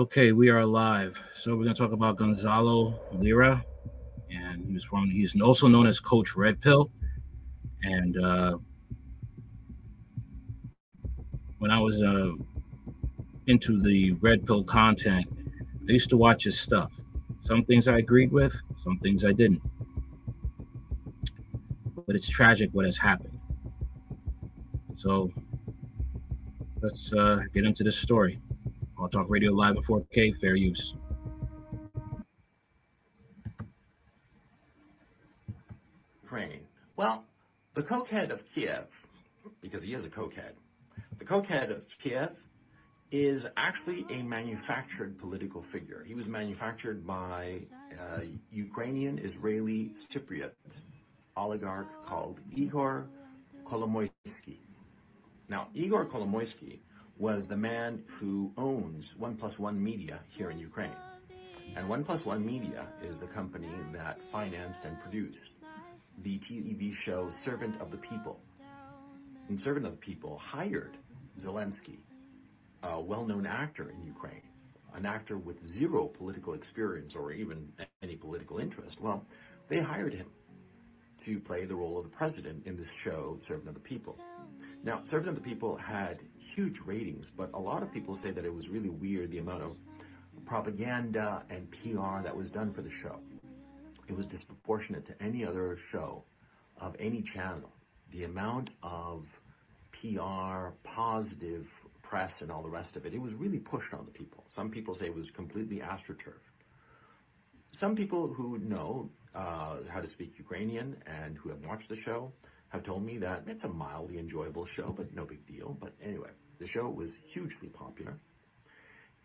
Okay, we are live. So we're gonna talk about Gonzalo Lira, and he was from. He's also known as Coach Red Pill, and uh, when I was uh, into the Red Pill content, I used to watch his stuff. Some things I agreed with, some things I didn't. But it's tragic what has happened. So let's uh, get into this story. I'll talk radio live at 4K, fair use. Ukraine. Well, the cokehead of Kiev, because he is a cokehead, the cokehead of Kiev is actually a manufactured political figure. He was manufactured by a Ukrainian Israeli Cypriot oligarch called Igor Kolomoisky. Now, Igor Kolomoisky was the man who owns One Plus One Media here in Ukraine. And One Plus One Media is the company that financed and produced the TV show Servant of the People. And Servant of the People hired Zelensky, a well-known actor in Ukraine, an actor with zero political experience or even any political interest. Well, they hired him to play the role of the president in this show, Servant of the People. Now, Servant of the People had huge ratings, but a lot of people say that it was really weird the amount of propaganda and PR that was done for the show. It was disproportionate to any other show of any channel. The amount of PR, positive press, and all the rest of it, it was really pushed on the people. Some people say it was completely astroturfed. Some people who know uh, how to speak Ukrainian and who have watched the show have told me that it's a mildly enjoyable show, but no big deal. But anyway, the show was hugely popular.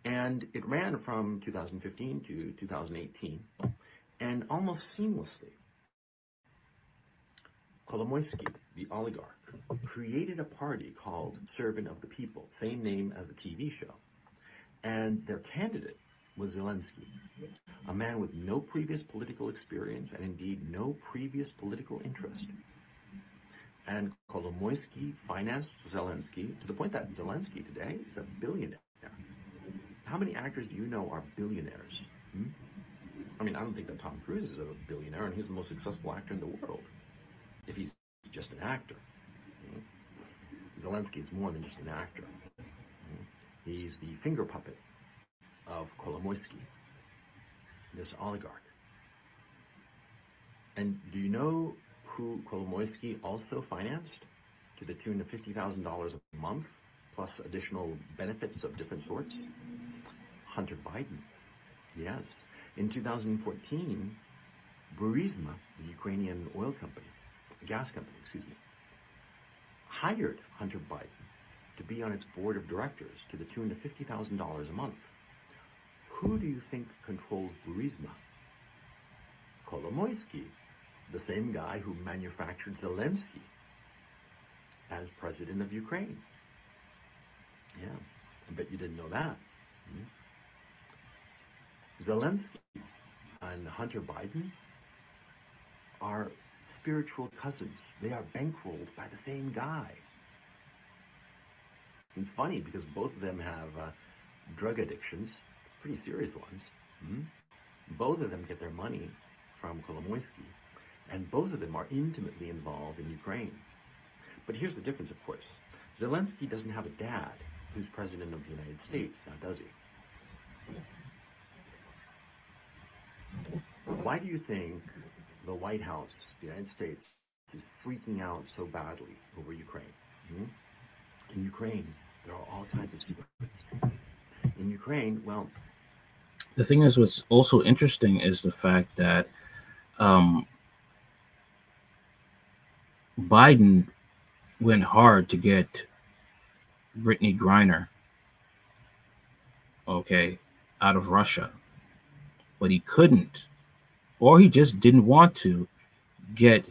And it ran from 2015 to 2018 and almost seamlessly. Kolomoisky, the oligarch, created a party called Servant of the People, same name as the TV show. And their candidate was Zelensky, a man with no previous political experience and indeed no previous political interest. And Kolomoisky financed Zelensky to the point that Zelensky today is a billionaire. How many actors do you know are billionaires? Hmm? I mean, I don't think that Tom Cruise is a billionaire, and he's the most successful actor in the world. If he's just an actor. Hmm? Zelensky is more than just an actor. Hmm? He's the finger puppet of Kolomoisky, this oligarch. And do you know who Kolomoisky also financed to the tune of $50,000 a month, plus additional benefits of different sorts? Hunter Biden. Yes. In 2014, Burisma, the Ukrainian oil company, gas company, excuse me, hired Hunter Biden to be on its board of directors to the tune of $50,000 a month. Who do you think controls Burisma? Kolomoisky, the same guy who manufactured Zelensky as president of Ukraine. Yeah, I bet you didn't know that. Hmm? Zelensky and Hunter Biden are spiritual cousins. They are bankrolled by the same guy. It's funny because both of them have uh, drug addictions, pretty serious ones. Hmm? Both of them get their money from Kolomoisky, and both of them are intimately involved in Ukraine. But here's the difference, of course. Zelensky doesn't have a dad who's president of the United States, now does he? Why do you think the White House, the United States, is freaking out so badly over Ukraine? Hmm? In Ukraine, there are all kinds of secrets. In Ukraine, well, the thing is, what's also interesting is the fact that um, Biden went hard to get Brittney Griner, okay, out of Russia, but he couldn't or he just didn't want to get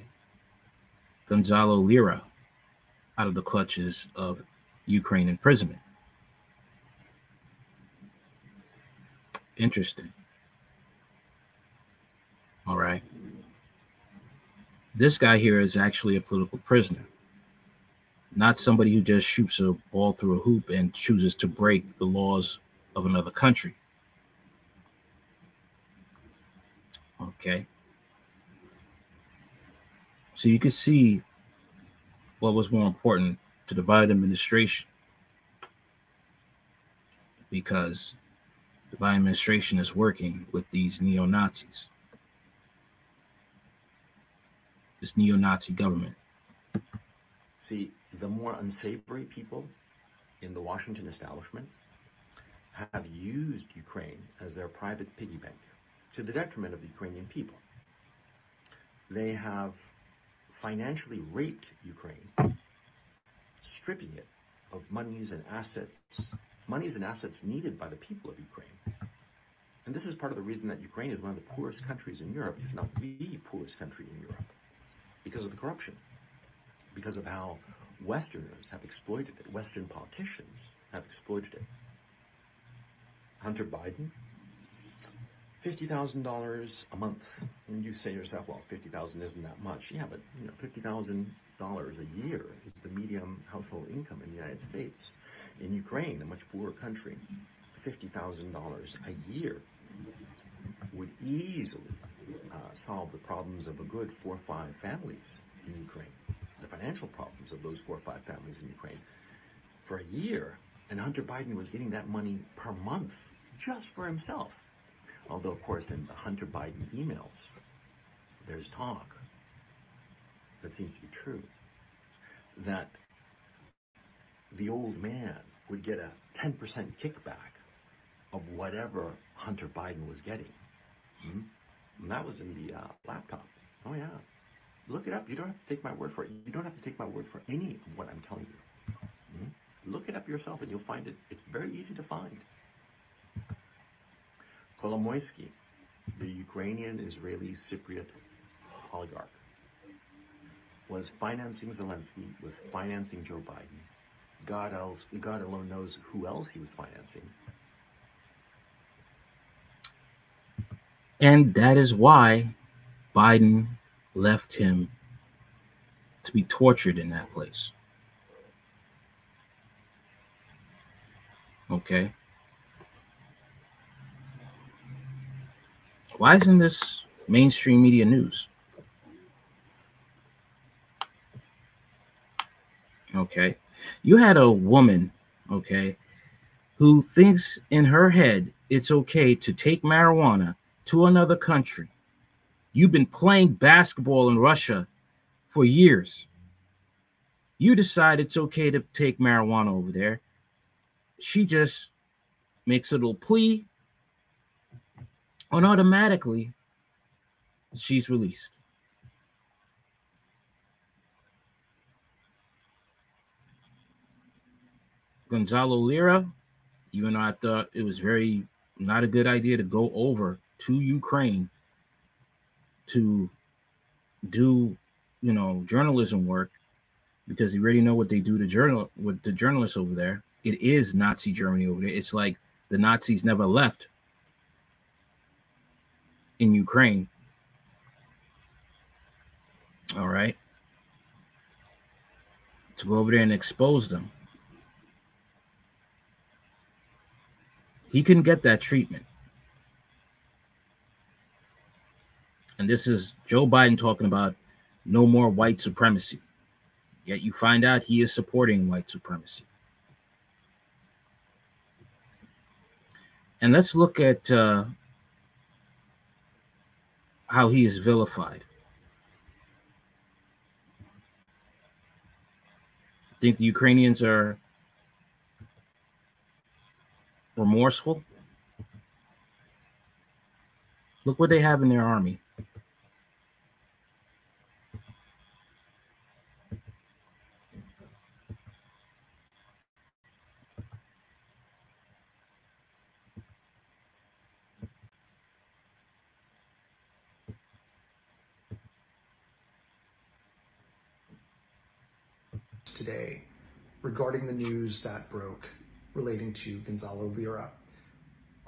Gonzalo Lira out of the clutches of Ukraine imprisonment. Interesting. this guy here is actually a political prisoner, not somebody who just shoots a ball through a hoop and chooses to break the laws of another country. Okay. So you can see what was more important to the Biden administration because the Biden administration is working with these neo Nazis. This neo Nazi government. See, the more unsavory people in the Washington establishment have used Ukraine as their private piggy bank to the detriment of the Ukrainian people. They have financially raped Ukraine, stripping it of monies and assets, monies and assets needed by the people of Ukraine. And this is part of the reason that Ukraine is one of the poorest countries in Europe, if not the poorest country in Europe, because of the corruption, because of how Westerners have exploited it, Western politicians have exploited it. Hunter Biden fifty thousand dollars a month, and you say to yourself, "Well, fifty thousand isn't that much." Yeah, but you know, fifty thousand dollars a year is the medium household income in the United States. In Ukraine, a much poorer country, fifty thousand dollars a year would easily uh, solve the problems of a good four or five families in Ukraine, the financial problems of those four or five families in Ukraine for a year. And Hunter Biden was getting that money per month just for himself. Although, of course, in the Hunter Biden emails, there's talk that seems to be true that the old man would get a 10% kickback of whatever Hunter Biden was getting. Hmm? And that was in the uh, laptop. Oh, yeah. Look it up. You don't have to take my word for it. You don't have to take my word for any of what I'm telling you. Hmm? Look it up yourself and you'll find it. It's very easy to find. Kolomoisky, the Ukrainian Israeli Cypriot oligarch, was financing Zelensky, was financing Joe Biden. God else, God alone knows who else he was financing. And that is why Biden left him to be tortured in that place. Okay. Why isn't this mainstream media news? Okay. You had a woman, okay, who thinks in her head it's okay to take marijuana to another country. You've been playing basketball in Russia for years. You decide it's okay to take marijuana over there. She just makes a little plea and automatically she's released. Gonzalo Lira, even though I thought it was very not a good idea to go over to Ukraine to do, you know, journalism work because you already know what they do to journal with the journalists over there. It is Nazi Germany over there. It's like the Nazis never left in Ukraine. All right. To go over there and expose them. He couldn't get that treatment. And this is Joe Biden talking about no more white supremacy. Yet you find out he is supporting white supremacy. And let's look at uh, how he is vilified. I think the Ukrainians are remorseful. Look what they have in their army. Today regarding the news that broke relating to Gonzalo Lira.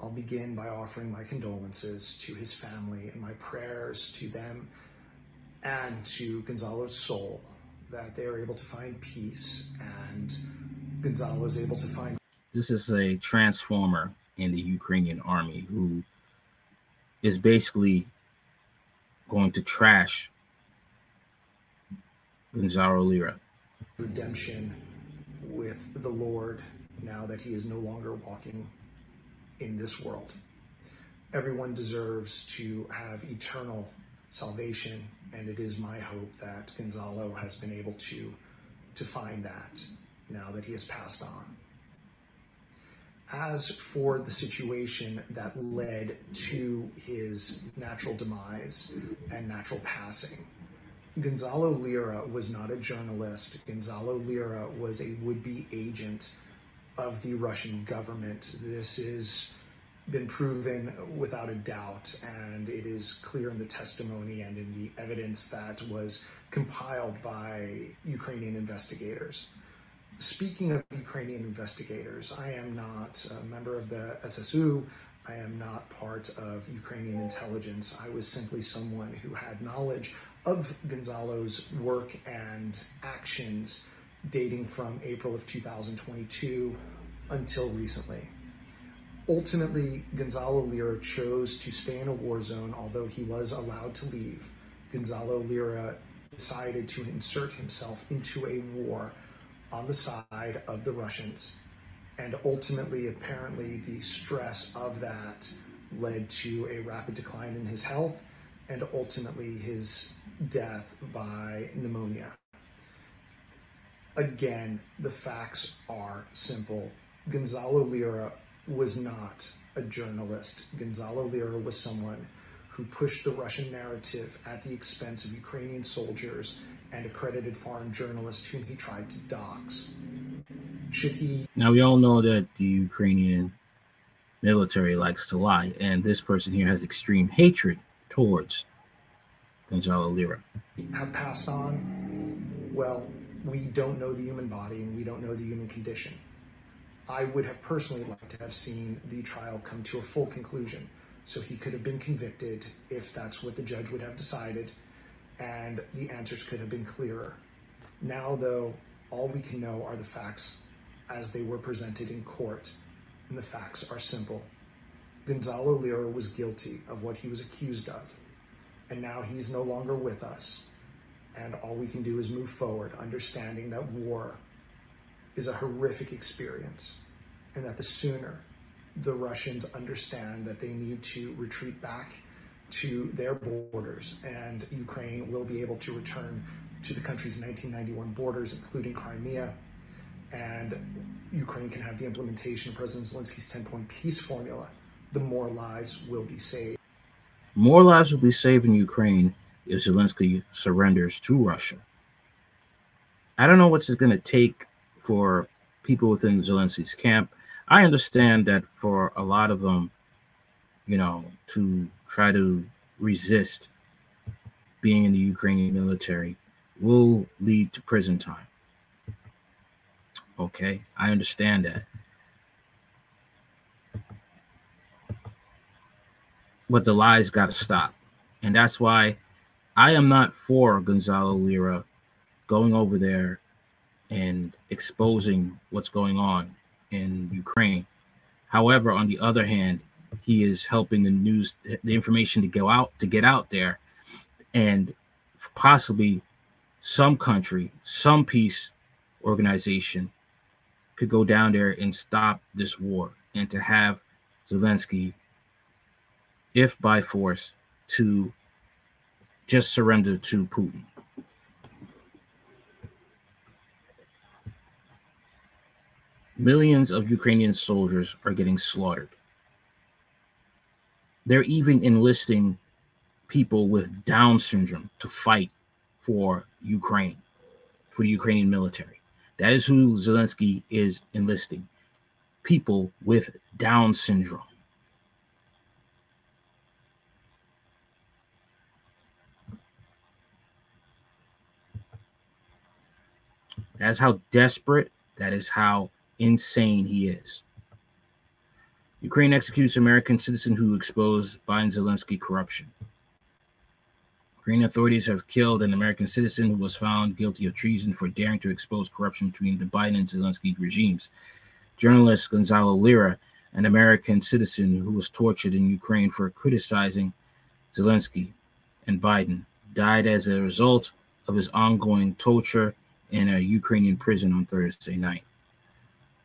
I'll begin by offering my condolences to his family and my prayers to them and to Gonzalo's soul that they are able to find peace and Gonzalo is able to find. This is a transformer in the Ukrainian army who is basically going to trash Gonzalo Lira. Redemption with the Lord now that he is no longer walking in this world. Everyone deserves to have eternal salvation, and it is my hope that Gonzalo has been able to to find that now that he has passed on. As for the situation that led to his natural demise and natural passing, Gonzalo Lira was not a journalist. Gonzalo Lira was a would-be agent of the Russian government. This has been proven without a doubt, and it is clear in the testimony and in the evidence that was compiled by Ukrainian investigators. Speaking of Ukrainian investigators, I am not a member of the SSU. I am not part of Ukrainian intelligence. I was simply someone who had knowledge of Gonzalo's work and actions dating from April of 2022 until recently. Ultimately, Gonzalo Lira chose to stay in a war zone, although he was allowed to leave. Gonzalo Lira decided to insert himself into a war on the side of the Russians. And ultimately, apparently, the stress of that led to a rapid decline in his health and ultimately his death by pneumonia. Again, the facts are simple. Gonzalo Lira was not a journalist. Gonzalo Lira was someone who pushed the Russian narrative at the expense of Ukrainian soldiers and accredited foreign journalists whom he tried to dox. Should he. Now, we all know that the Ukrainian military likes to lie, and this person here has extreme hatred towards Gonzalo Lira. Have passed on? Well, we don't know the human body and we don't know the human condition. I would have personally liked to have seen the trial come to a full conclusion so he could have been convicted if that's what the judge would have decided and the answers could have been clearer. Now, though, all we can know are the facts as they were presented in court, and the facts are simple. Gonzalo Lira was guilty of what he was accused of, and now he's no longer with us. And all we can do is move forward, understanding that war is a horrific experience, and that the sooner the Russians understand that they need to retreat back to their borders, and Ukraine will be able to return to the country's 1991 borders, including Crimea, and Ukraine can have the implementation of President Zelensky's 10 point peace formula, the more lives will be saved. More lives will be saved in Ukraine if Zelensky surrenders to Russia. I don't know what's going to take for people within Zelensky's camp. I understand that for a lot of them, you know, to try to resist being in the Ukrainian military will lead to prison time. Okay, I understand that. But the lies got to stop. And that's why I am not for Gonzalo Lira going over there and exposing what's going on in Ukraine. However, on the other hand, he is helping the news, the information to go out, to get out there, and possibly some country, some peace organization could go down there and stop this war and to have Zelensky, if by force, to just surrender to Putin. Millions of Ukrainian soldiers are getting slaughtered. They're even enlisting people with Down syndrome to fight for Ukraine, for the Ukrainian military. That is who Zelensky is enlisting people with Down syndrome. That's how desperate, that is how insane he is. Ukraine executes American citizen who exposed Biden Zelensky corruption. Ukrainian authorities have killed an American citizen who was found guilty of treason for daring to expose corruption between the Biden and Zelensky regimes. Journalist Gonzalo Lira, an American citizen who was tortured in Ukraine for criticizing Zelensky and Biden died as a result of his ongoing torture in a Ukrainian prison on Thursday night.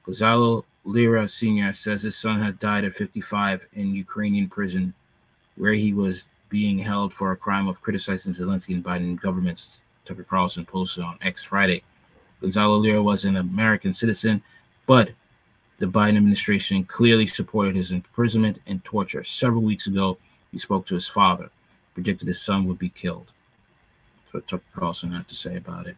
Gonzalo Lira Sr. says his son had died at 55 in Ukrainian prison, where he was being held for a crime of criticizing Zelensky and Biden governments, Tucker Carlson posted on X Friday. Gonzalo Lira was an American citizen, but the Biden administration clearly supported his imprisonment and torture. Several weeks ago, he spoke to his father, predicted his son would be killed. That's what Tucker Carlson had to say about it.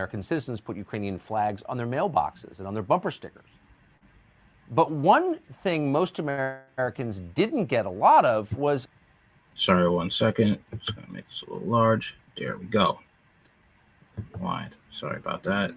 American citizens put Ukrainian flags on their mailboxes and on their bumper stickers. But one thing most Americans didn't get a lot of was. Sorry, one second. Just going to make this a little large. There we go. Wide. Sorry about that.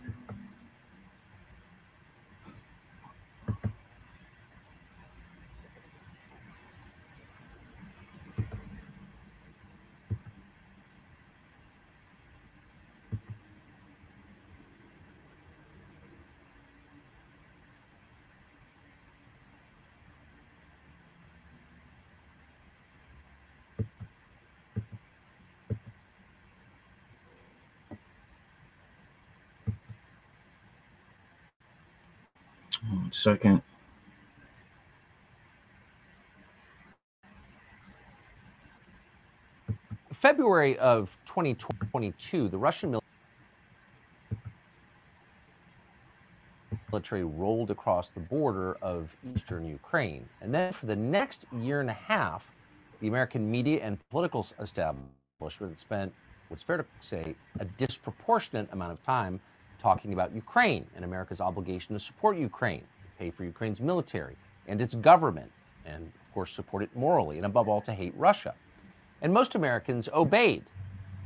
One second. February of 2022, the Russian military rolled across the border of eastern Ukraine. And then for the next year and a half, the American media and political establishment spent, what's fair to say, a disproportionate amount of time talking about Ukraine and America's obligation to support Ukraine, pay for Ukraine's military and its government, and of course support it morally, and above all, to hate Russia. And most Americans obeyed.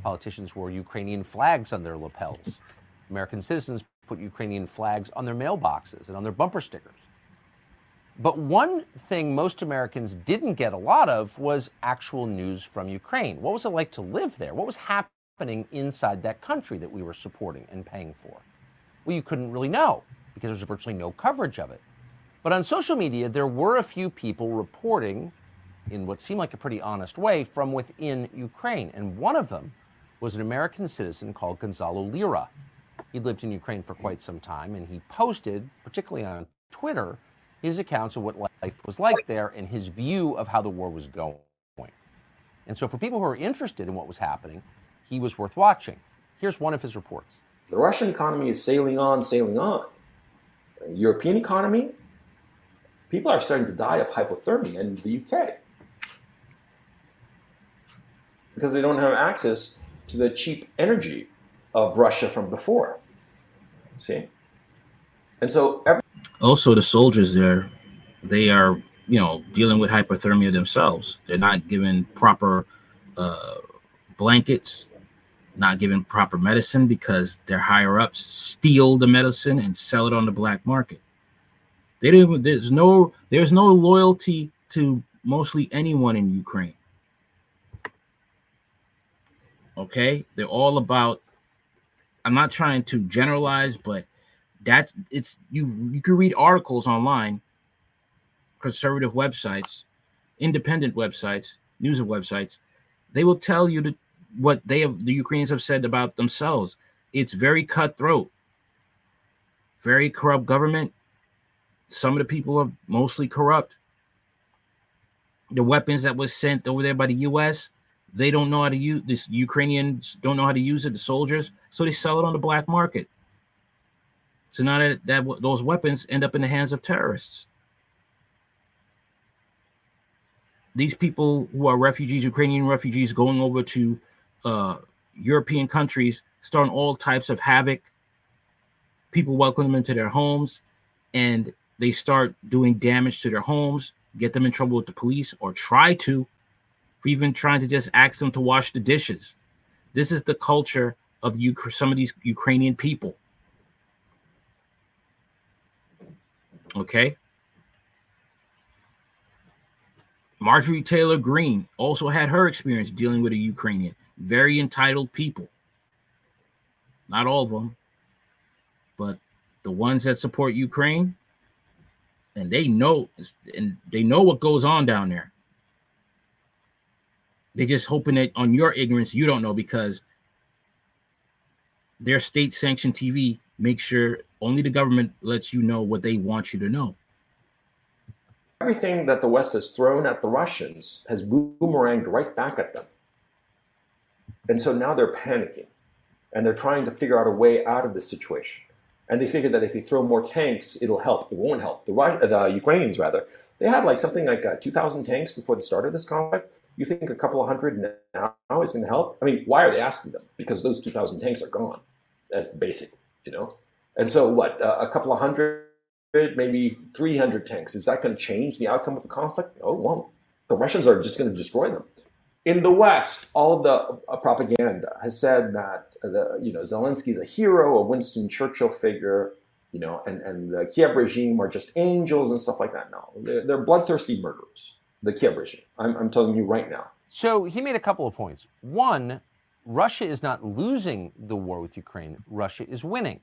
Politicians wore Ukrainian flags on their lapels. American citizens put Ukrainian flags on their mailboxes and on their bumper stickers. But one thing most Americans didn't get a lot of was actual news from Ukraine. What was it like to live there? What was happening inside that country that we were supporting and paying for? Well, you couldn't really know because there's virtually no coverage of it. But on social media, there were a few people reporting in what seemed like a pretty honest way from within Ukraine. And one of them was an American citizen called Gonzalo Lira. He lived in Ukraine for quite some time, and he posted, particularly on Twitter, his accounts of what life was like there and his view of how the war was going. And so, for people who are interested in what was happening, he was worth watching. Here's one of his reports. The Russian economy is sailing on, sailing on. European economy, people are starting to die of hypothermia in the UK because they don't have access to the cheap energy of Russia from before. See? And so every- also the soldiers there, they are, you know, dealing with hypothermia themselves. They're not given proper uh, blankets, not given proper medicine because their higher ups steal the medicine and sell it on the black market. They didn't. There's no. There's no loyalty to mostly anyone in Ukraine. Okay, they're all about. I'm not trying to generalize, but that's it's you. You can read articles online, conservative websites, independent websites, news websites. They will tell you to what they have the Ukrainians have said about themselves. It's very cutthroat, very corrupt government. Some of the people are mostly corrupt. The weapons that was sent over there by the U.S. They don't know how to use this. Ukrainians don't know how to use it. The soldiers, so they sell it on the black market. So now that, that those weapons end up in the hands of terrorists. These people who are refugees, Ukrainian refugees, going over to uh, European countries starting all types of havoc. People welcome them into their homes, and they start doing damage to their homes, get them in trouble with the police, or try to, for even trying to just ask them to wash the dishes. This is the culture of the, some of these Ukrainian people. Okay. Marjorie Taylor Greene also had her experience dealing with a Ukrainian. Very entitled people. Not all of them, but the ones that support Ukraine, and they know and they know what goes on down there. They're just hoping that on your ignorance you don't know because their state sanctioned TV makes sure only the government lets you know what they want you to know. Everything that the West has thrown at the Russians has boomeranged right back at them. And so now they're panicking and they're trying to figure out a way out of this situation. And they figure that if they throw more tanks, it'll help. It won't help. The, the Ukrainians, rather, they had like something like uh, 2,000 tanks before the start of this conflict. You think a couple of hundred now is going to help? I mean, why are they asking them? Because those 2,000 tanks are gone. That's basic, you know? And so, what, uh, a couple of hundred, maybe 300 tanks, is that going to change the outcome of the conflict? No, it won't. The Russians are just going to destroy them. In the West, all of the uh, propaganda has said that the, you know Zelensky is a hero, a Winston Churchill figure, you know, and, and the Kiev regime are just angels and stuff like that. No, they're, they're bloodthirsty murderers. The Kiev regime. I'm, I'm telling you right now. So he made a couple of points. One, Russia is not losing the war with Ukraine, Russia is winning.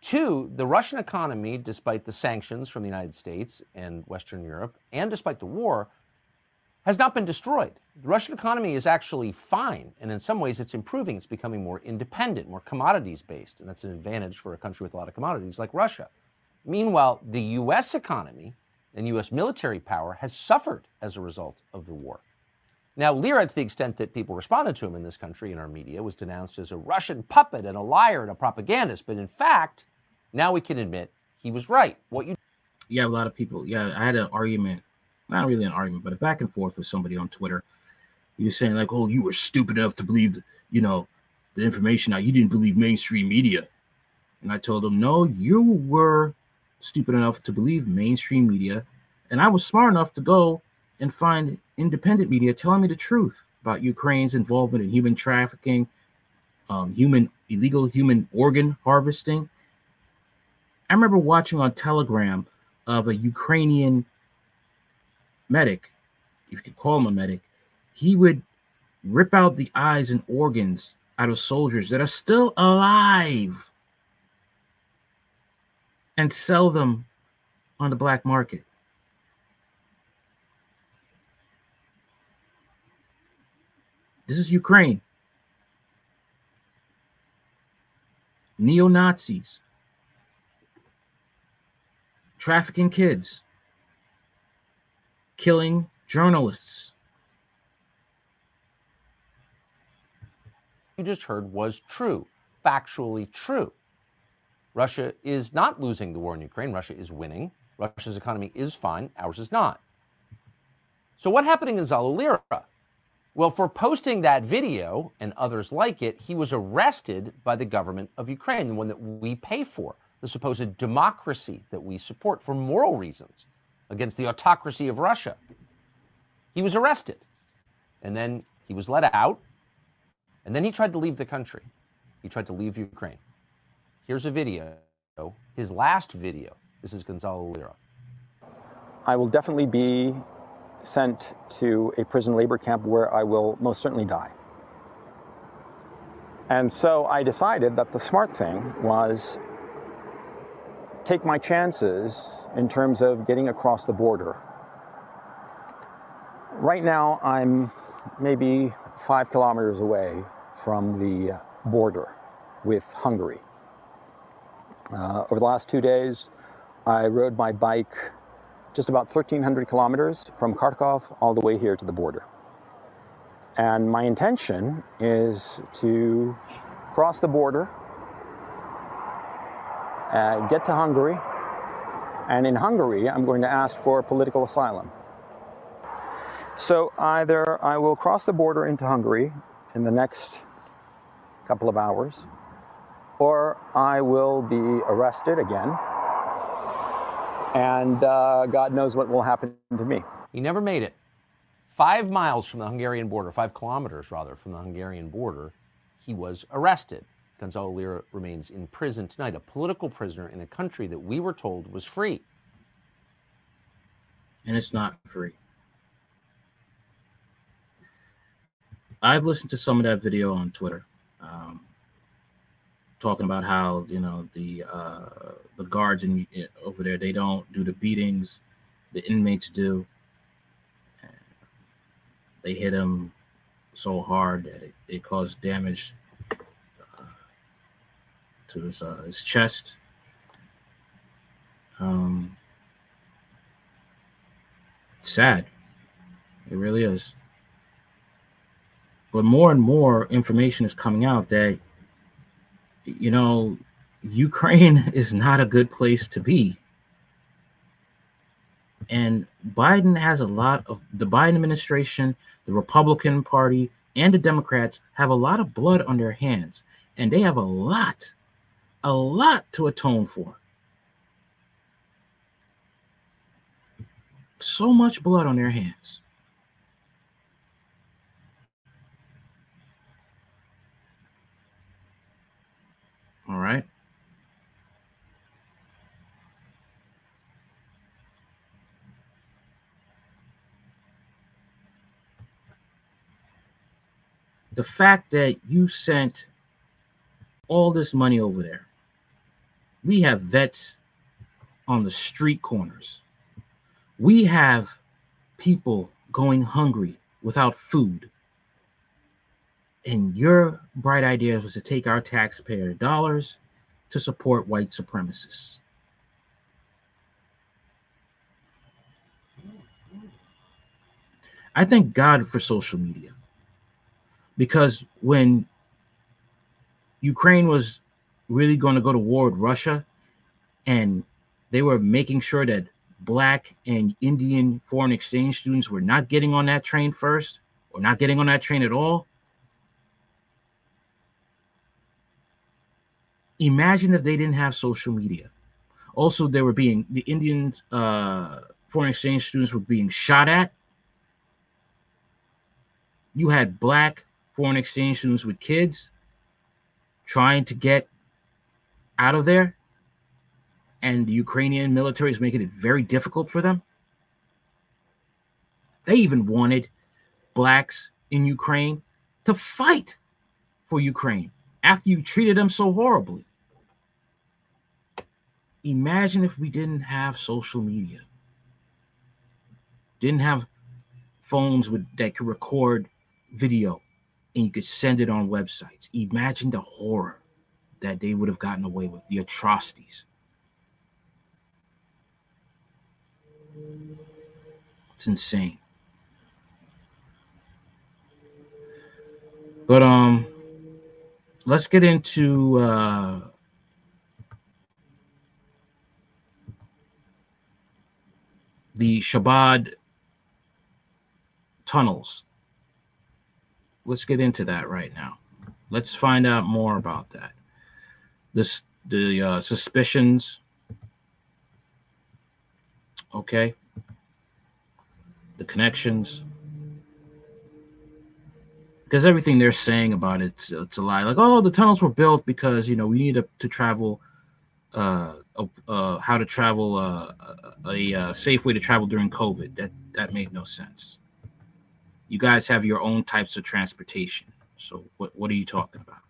Two, the Russian economy, despite the sanctions from the United States and Western Europe, and despite the war, has not been destroyed. The Russian economy is actually fine, and in some ways it's improving. It's becoming more independent, more commodities based, and that's an advantage for a country with a lot of commodities like Russia. Meanwhile, the U.S. economy and U.S. military power has suffered as a result of the war. Now, Lira, to the extent that people responded to him in this country in our media, was denounced as a Russian puppet and a liar and a propagandist. But in fact, now we can admit he was right. What you yeah, a lot of people. Yeah, I had an argument, not really an argument, but a back and forth with somebody on Twitter. Was saying like, "Oh, you were stupid enough to believe, the, you know, the information. Now you didn't believe mainstream media." And I told him, "No, you were stupid enough to believe mainstream media, and I was smart enough to go and find independent media telling me the truth about Ukraine's involvement in human trafficking, um, human illegal human organ harvesting. I remember watching on Telegram of a Ukrainian medic, if you could call him a medic, he would rip out the eyes and organs out of soldiers that are still alive and sell them on the black market. This is Ukraine. Neo Nazis, trafficking kids, killing journalists. You just heard was true, factually true. Russia is not losing the war in Ukraine. Russia is winning. Russia's economy is fine. Ours is not. So, what happened in Gonzalo Lira? Well, for posting that video and others like it, he was arrested by the government of Ukraine, the one that we pay for, the supposed democracy that we support for moral reasons against the autocracy of Russia. He was arrested. And then he was let out. And then he tried to leave the country. He tried to leave Ukraine. Here's a video, his last video. This is Gonzalo Lira. I will definitely be sent to a prison labor camp where I will most certainly die. And so I decided that the smart thing was take my chances in terms of getting across the border. Right now, I'm maybe five kilometers away from the border with Hungary. Uh, over the last two days, I rode my bike just about 1,300 kilometers from Kharkov all the way here to the border. And my intention is to cross the border, uh, get to Hungary, and in Hungary, I'm going to ask for political asylum. So either I will cross the border into Hungary in the next couple of hours, or I will be arrested again. And uh, God knows what will happen to me. He never made it. Five miles from the Hungarian border, five kilometers rather, from the Hungarian border, he was arrested. Gonzalo Lira remains in prison tonight, a political prisoner in a country that we were told was free. And it's not free. I've listened to some of that video on Twitter, um, talking about how you know the uh, the guards in, over there they don't do the beatings, the inmates do. They hit him so hard that it, it caused damage to his uh, his chest. Um, sad. It really is. But more and more information is coming out that, you know, Ukraine is not a good place to be. And Biden has a lot of the Biden administration, the Republican Party, and the Democrats have a lot of blood on their hands. And they have a lot, a lot to atone for. So much blood on their hands. All right. The fact that you sent all this money over there, we have vets on the street corners. We have people going hungry without food and your bright idea was to take our taxpayer dollars to support white supremacists. I thank God for social media because when Ukraine was really going to go to war with Russia and they were making sure that black and Indian foreign exchange students were not getting on that train first or not getting on that train at all imagine if they didn't have social media. Also, they were being the Indian uh, foreign exchange students were being shot at. You had black foreign exchange students with kids trying to get out of there, and the Ukrainian military is making it very difficult for them. They even wanted blacks in Ukraine to fight for Ukraine after you treated them so horribly. Imagine if we didn't have social media, didn't have phones with that could record video and you could send it on websites. Imagine the horror that they would have gotten away with, the atrocities. It's insane. But um let's get into uh, the Chabad tunnels. Let's get into that right now. Let's find out more about that. This the uh, suspicions. Okay. The connections because everything they're saying about it, it's, it's, a lie. Like, oh, the tunnels were built because you know we need to, to travel, uh, uh, how to travel, uh, a, a safe way to travel during COVID. That that made no sense. You guys have your own types of transportation. So what what are you talking about?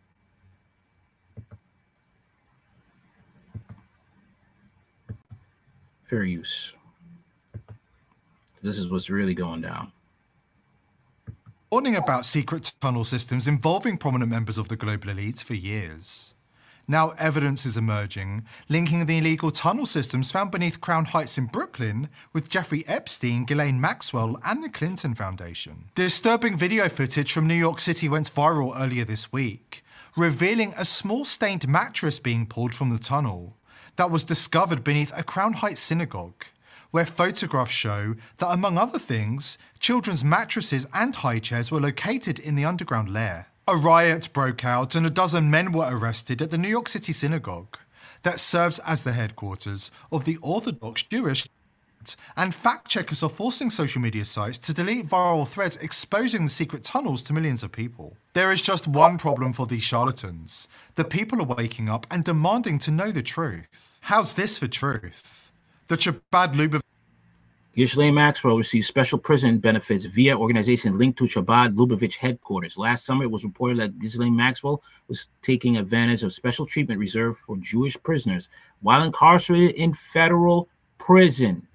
Fair use. This is what's really going down warning about secret tunnel systems involving prominent members of the global elites for years. Now evidence is emerging linking the illegal tunnel systems found beneath Crown Heights in Brooklyn with Jeffrey Epstein, Ghislaine Maxwell, and the Clinton Foundation. Disturbing video footage from New York City went viral earlier this week, revealing a small stained mattress being pulled from the tunnel that was discovered beneath a Crown Heights synagogue where photographs show that, among other things, children's mattresses and high chairs were located in the underground lair. A riot broke out and a dozen men were arrested at the New York City synagogue that serves as the headquarters of the Orthodox Jewish and fact checkers are forcing social media sites to delete viral threads exposing the secret tunnels to millions of people. There is just one problem for these charlatans. The people are waking up and demanding to know the truth. How's this for truth? The Chabad Lubavitch Ghislaine Maxwell received special prison benefits via organization linked to Chabad Lubavitch headquarters. Last summer, it was reported that Ghislaine Maxwell was taking advantage of special treatment reserved for Jewish prisoners while incarcerated in federal prison.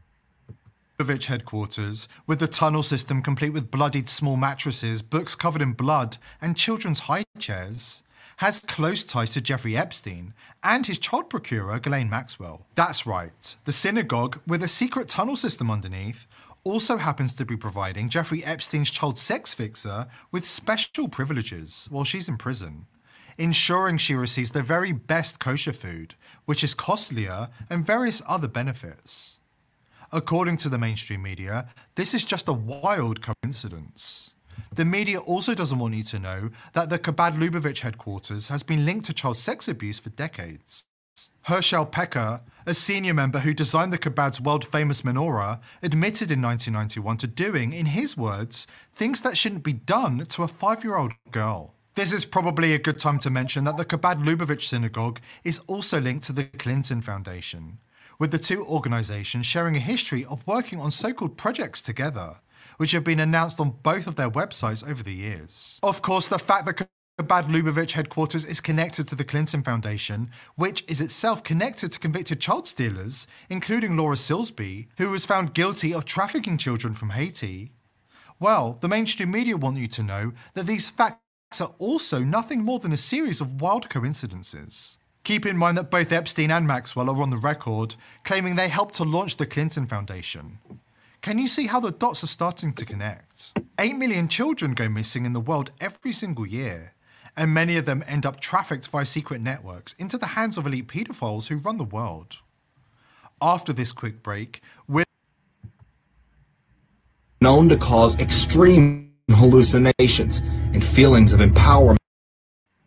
Lubavitch headquarters, with the tunnel system complete with bloodied small mattresses, books covered in blood, and children's high chairs has close ties to Jeffrey Epstein and his child procurer, Ghislaine Maxwell. That's right, the synagogue, with a secret tunnel system underneath, also happens to be providing Jeffrey Epstein's child sex fixer with special privileges while she's in prison, ensuring she receives the very best kosher food, which is costlier, and various other benefits. According to the mainstream media, this is just a wild coincidence. The media also doesn't want you to know that the Chabad Lubavitch headquarters has been linked to child sex abuse for decades. Herschel Pecker, a senior member who designed the Chabad's world famous menorah, admitted in 1991 to doing, in his words, things that shouldn't be done to a five year old girl. This is probably a good time to mention that the Chabad Lubavitch Synagogue is also linked to the Clinton Foundation, with the two organizations sharing a history of working on so called projects together which have been announced on both of their websites over the years. Of course, the fact that Chabad Lubavitch headquarters is connected to the Clinton Foundation, which is itself connected to convicted child stealers, including Laura Silsby, who was found guilty of trafficking children from Haiti. Well, the mainstream media want you to know that these facts are also nothing more than a series of wild coincidences. Keep in mind that both Epstein and Maxwell are on the record claiming they helped to launch the Clinton Foundation. Can you see how the dots are starting to connect? 8 million children go missing in the world every single year, and many of them end up trafficked via secret networks into the hands of elite pedophiles who run the world. After this quick break, we're known to cause extreme hallucinations and feelings of empowerment.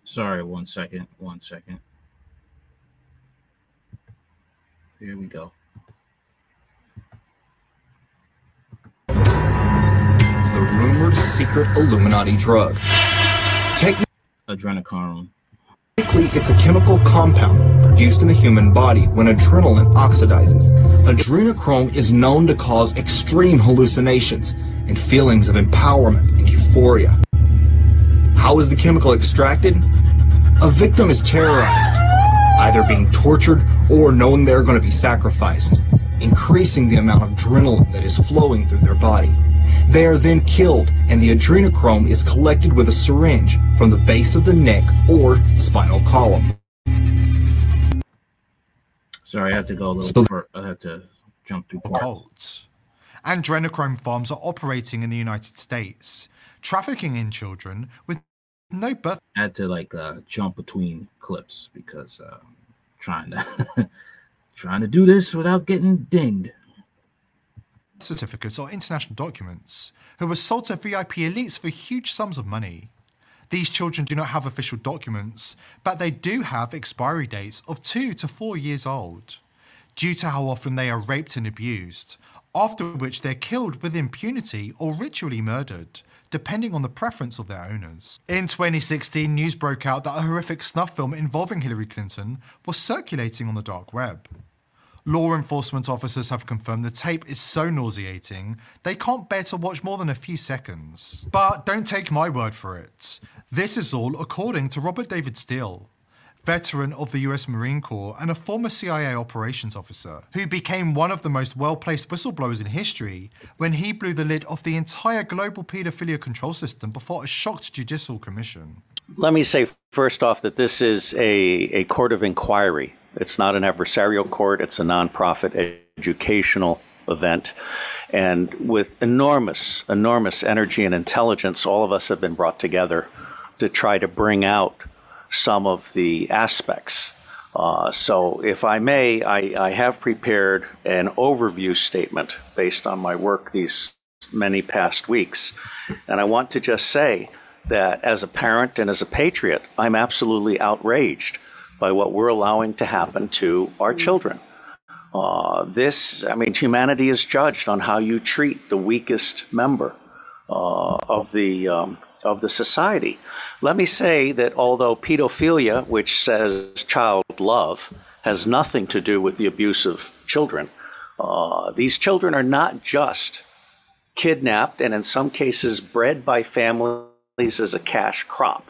Sorry, one second, one second. Here we go. The rumored secret Illuminati drug. Technically, adrenochrome. Technically, it's a chemical compound produced in the human body when adrenaline oxidizes. Adrenochrome is known to cause extreme hallucinations and feelings of empowerment and euphoria. How is the chemical extracted? A victim is terrorized, either being tortured or knowing they're going to be sacrificed, increasing the amount of adrenaline that is flowing through their body. They are then killed, and the adrenochrome is collected with a syringe from the base of the neck or spinal column. Sorry, I had to go a little so, I had to jump through cults. Adrenochrome farms are operating in the United States, trafficking in children with no birth. I had to like uh, jump between clips because uh, trying to trying to do this without getting dinged certificates or international documents who were sold to VIP elites for huge sums of money. These children do not have official documents, but they do have expiry dates of two to four years old, due to how often they are raped and abused, after which they're killed with impunity or ritually murdered, depending on the preference of their owners. In 2016, news broke out that a horrific snuff film involving Hillary Clinton was circulating on the dark web. Law enforcement officers have confirmed the tape is so nauseating, they can't bear to watch more than a few seconds. But don't take my word for it. This is all according to Robert David Steele, veteran of the US Marine Corps and a former CIA operations officer, who became one of the most well placed whistleblowers in history when he blew the lid off the entire global paedophilia control system before a shocked judicial commission. Let me say first off that this is a, a court of inquiry. It's not an adversarial court, it's a nonprofit educational event. And with enormous, enormous energy and intelligence, all of us have been brought together to try to bring out some of the aspects. Uh, so, if I may, I, I have prepared an overview statement based on my work these many past weeks. And I want to just say that as a parent and as a patriot, I'm absolutely outraged by what we're allowing to happen to our children. Uh, this, I mean, humanity is judged on how you treat the weakest member uh, of the um, of the society. Let me say that although pedophilia, which says child love, has nothing to do with the abuse of children, uh, these children are not just kidnapped and in some cases bred by families as a cash crop.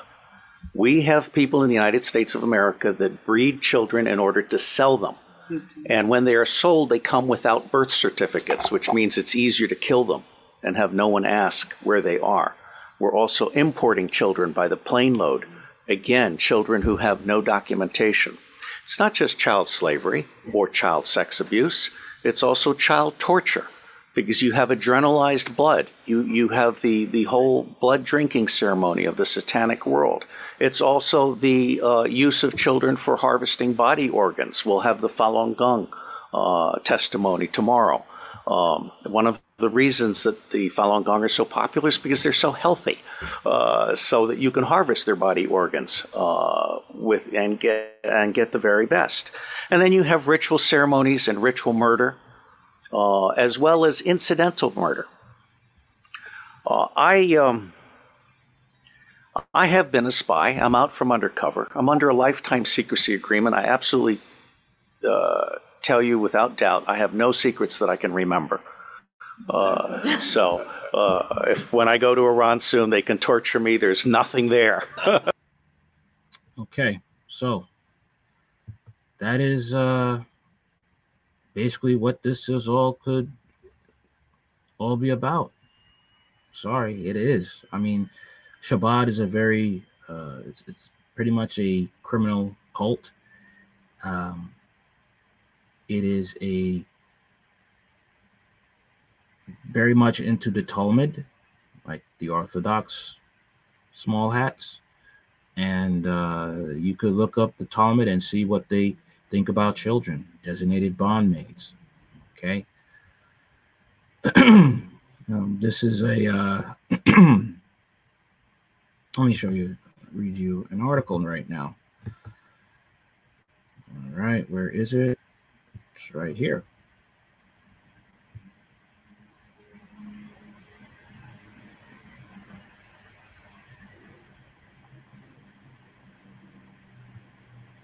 We have people in the United States of America that breed children in order to sell them. And when they are sold, they come without birth certificates, which means it's easier to kill them and have no one ask where they are. We're also importing children by the plane load. Again, children who have no documentation. It's not just child slavery or child sex abuse, it's also child torture because you have adrenalized blood. You, you have the, the whole blood drinking ceremony of the satanic world. It's also the uh, use of children for harvesting body organs. We'll have the Falun Gong uh, testimony tomorrow. Um, one of the reasons that the Falun Gong are so popular is because they're so healthy, uh, so that you can harvest their body organs uh, with and get and get the very best. And then you have ritual ceremonies and ritual murder, uh, as well as incidental murder. Uh, I um, I have been a spy. I'm out from undercover. I'm under a lifetime secrecy agreement. I absolutely uh, tell you without doubt, I have no secrets that I can remember. Uh, so uh, if when I go to Iran soon, they can torture me. There's nothing there. okay, so that is uh, basically what this is all could all be about. Sorry, it is. I mean, Chabad is a very uh, it's, it's pretty much a criminal cult. Um, it is a very much into the Talmud, like the Orthodox small hats. And uh, you could look up the Talmud and see what they think about children, designated bondmaids. Okay. um, this is a, uh, let me show you, read you an article right now. All right, where is it? It's right here.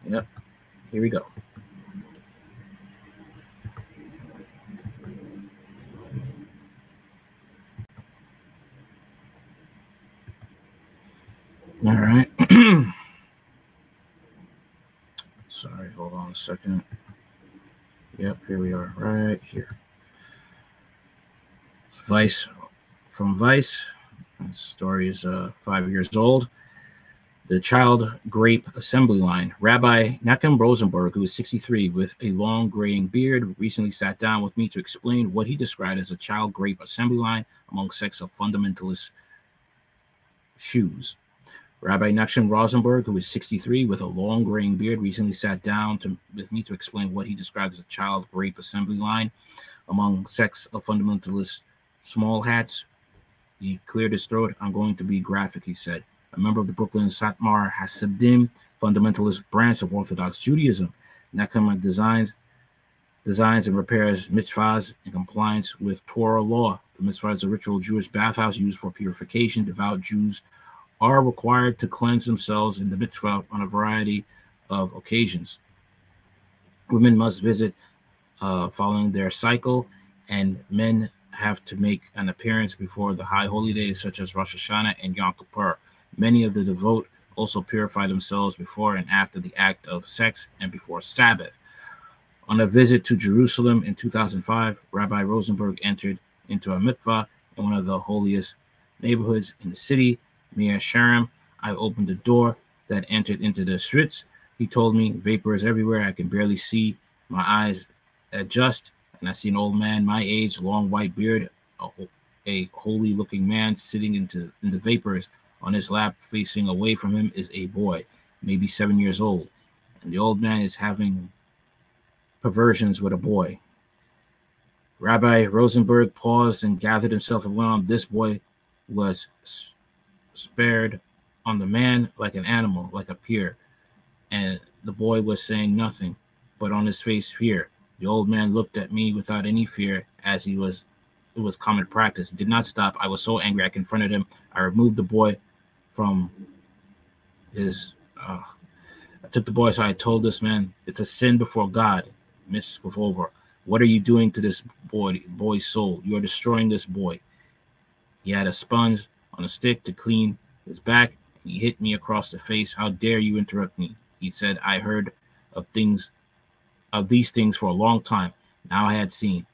Yep. Here we go. All right. Sorry, hold on a second. Yep, here we are, right here. It's Vice from Vice. The story is uh, five years old. The child grape assembly line. Rabbi Nachum Rosenberg, who is 63 with a long graying beard, recently sat down with me to explain what he described as a child grape assembly line among sects of fundamentalist shoes. Rabbi Nachum Rosenberg, who is 63 with a long graying beard, recently sat down to, with me to explain what he describes as a child rape assembly line among sects of fundamentalist small hats. He cleared his throat. I'm going to be graphic, he said. A member of the Brooklyn Satmar Hasidim fundamentalist branch of Orthodox Judaism. Nachum designs designs and repairs mikvahs in compliance with Torah law. The mikvah is a ritual Jewish bathhouse used for purification. Devout Jews are required to cleanse themselves in the mikvah on a variety of occasions. Women must visit uh, following their cycle, and men have to make an appearance before the high holy days such as Rosh Hashanah and Yom Kippur. Many of the devout also purify themselves before and after the act of sex and before Sabbath. On a visit to Jerusalem in 2005, Rabbi Rosenberg entered into a mikvah in one of the holiest neighborhoods in the city Mea Shearim. I opened the door that entered into the streets. He told me, vapor is everywhere. I can barely see. My eyes adjust, and I see an old man my age, long white beard, a, a holy looking man sitting into in the vapors. On his lap, facing away from him, is a boy, maybe seven years old. And the old man is having perversions with a boy. Rabbi Rosenberg paused and gathered himself around. This boy was spared on the man like an animal, like a peer. And the boy was saying nothing, but on his face fear. The old man looked at me without any fear, as he was it was common practice. He did not stop. I was so angry I confronted him. I removed the boy from his uh, I took the boy so I told this man it's a sin before God, Miss Skvova. What are you doing to this boy boy's soul? You are destroying this boy. He had a sponge on a stick to clean his back. He hit me across the face. How dare you interrupt me? He said, I heard of things of these things for a long time. Now I had seen.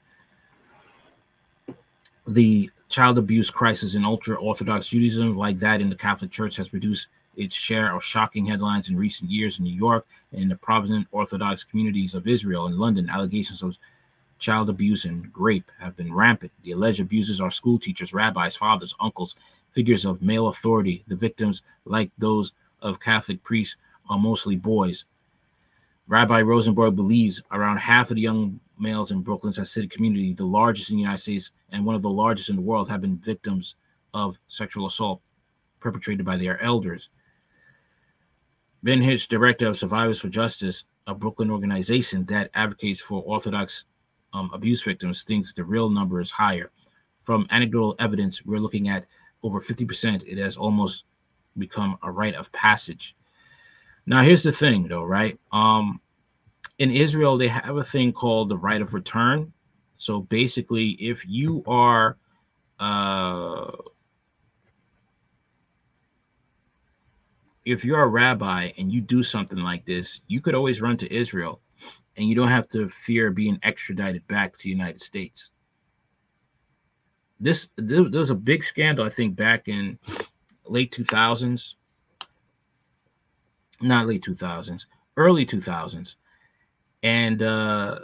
The child abuse crisis in ultra Orthodox Judaism, like that in the Catholic Church, has produced its share of shocking headlines in recent years in New York and in the Protestant Orthodox communities of Israel and London. Allegations of child abuse and rape have been rampant. The alleged abusers are school teachers, rabbis, fathers, uncles, figures of male authority. The victims, like those of Catholic priests, are mostly boys. Rabbi Rosenberg believes around half of the young males in Brooklyn's Hasidic community, the largest in the United States and one of the largest in the world, have been victims of sexual assault perpetrated by their elders. Ben Hirsch, director of Survivors for Justice, a Brooklyn organization that advocates for Orthodox um, abuse victims, thinks the real number is higher. From anecdotal evidence, we're looking at over 50%. It has almost become a rite of passage. Now, here's the thing, though, right? Um, in Israel, they have a thing called the right of return. So basically, if you are uh, if you're a rabbi and you do something like this, you could always run to Israel and you don't have to fear being extradited back to the United States. This there was a big scandal, I think, back in late 2000s, not late 2000s, early 2000s. And uh,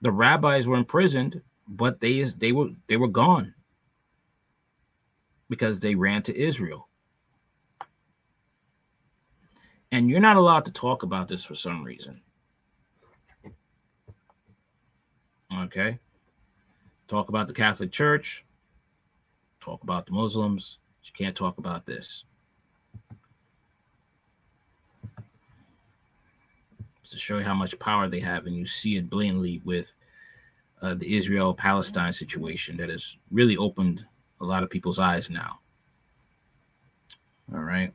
the rabbis were imprisoned, but they they were they were gone because they ran to Israel. And you're not allowed to talk about this for some reason. Okay. Talk about the Catholic Church, talk about the Muslims. You can't talk about this. to show you how much power they have, and you see it blatantly with uh, the Israel Palestine situation that has really opened a lot of people's eyes now. All right.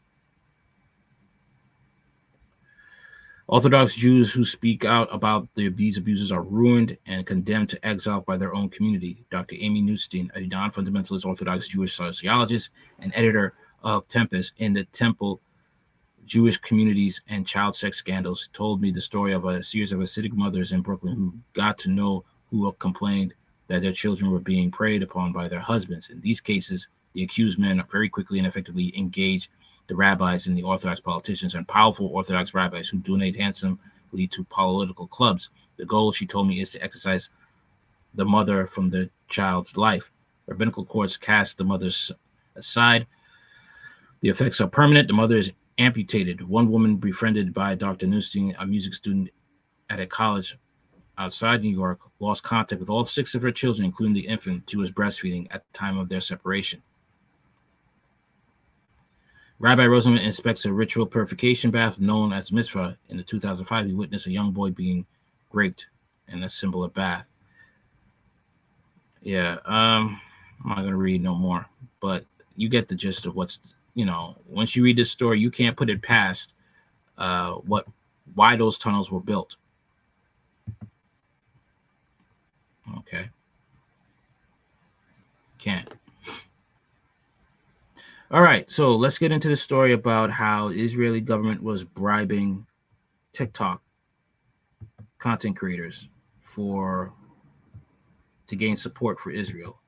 Orthodox Jews who speak out about the, these abuses are ruined and condemned to exile by their own community. Dr. Amy Neustein, a non fundamentalist Orthodox Jewish sociologist and editor of Tempest in the Temple Jewish Communities and Child Sex Scandals, told me the story of a series of Hasidic mothers in Brooklyn who got to know who complained that their children were being preyed upon by their husbands. In these cases, the accused men very quickly and effectively engage the rabbis and the Orthodox politicians and powerful Orthodox rabbis who donate handsomely to political clubs. The goal, she told me, is to exercise the mother from the child's life. Rabbinical courts cast the mother aside. The effects are permanent. The mother is amputated. One woman befriended by Dr. Neustein, a music student at a college outside New York, lost contact with all six of her children, including the infant she was breastfeeding at the time of their separation. Rabbi Rosenman inspects a ritual purification bath known as Mikvah. In the 2005, he witnessed a young boy being raped in a similar bath. Yeah, um, I'm not gonna read no more, but you get the gist of what's you know. Once you read this story, you can't put it past uh, what why those tunnels were built. Okay, can't. All right, so let's get into the story about how Israeli government was bribing TikTok content creators for to gain support for Israel.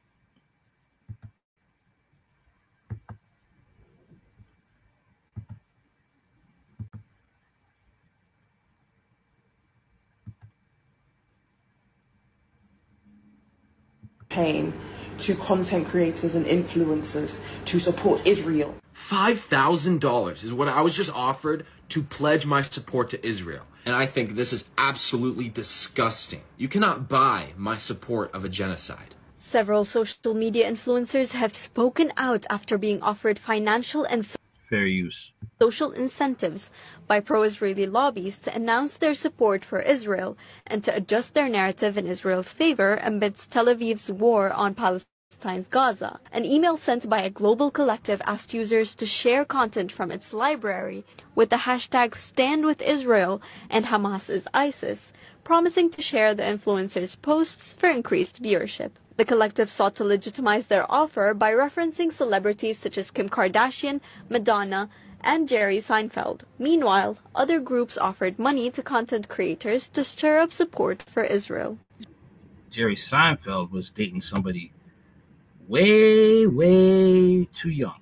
Pain to content creators and influencers to support Israel. $5,000 is what I was just offered to pledge my support to Israel. And I think this is absolutely disgusting. You cannot buy my support of a genocide. Several social media influencers have spoken out after being offered financial and fair use social incentives by pro-Israeli lobbies to announce their support for Israel and to adjust their narrative in Israel's favor amidst Tel Aviv's war on Palestine's Gaza. An email sent by a global collective asked users to share content from its library with the hashtag Stand with Israel and Hamas is ISIS, promising to share the influencers' posts for increased viewership. The collective sought to legitimize their offer by referencing celebrities such as Kim Kardashian, Madonna, and Jerry Seinfeld. Meanwhile, other groups offered money to content creators to stir up support for Israel. Jerry Seinfeld was dating somebody way, way too young.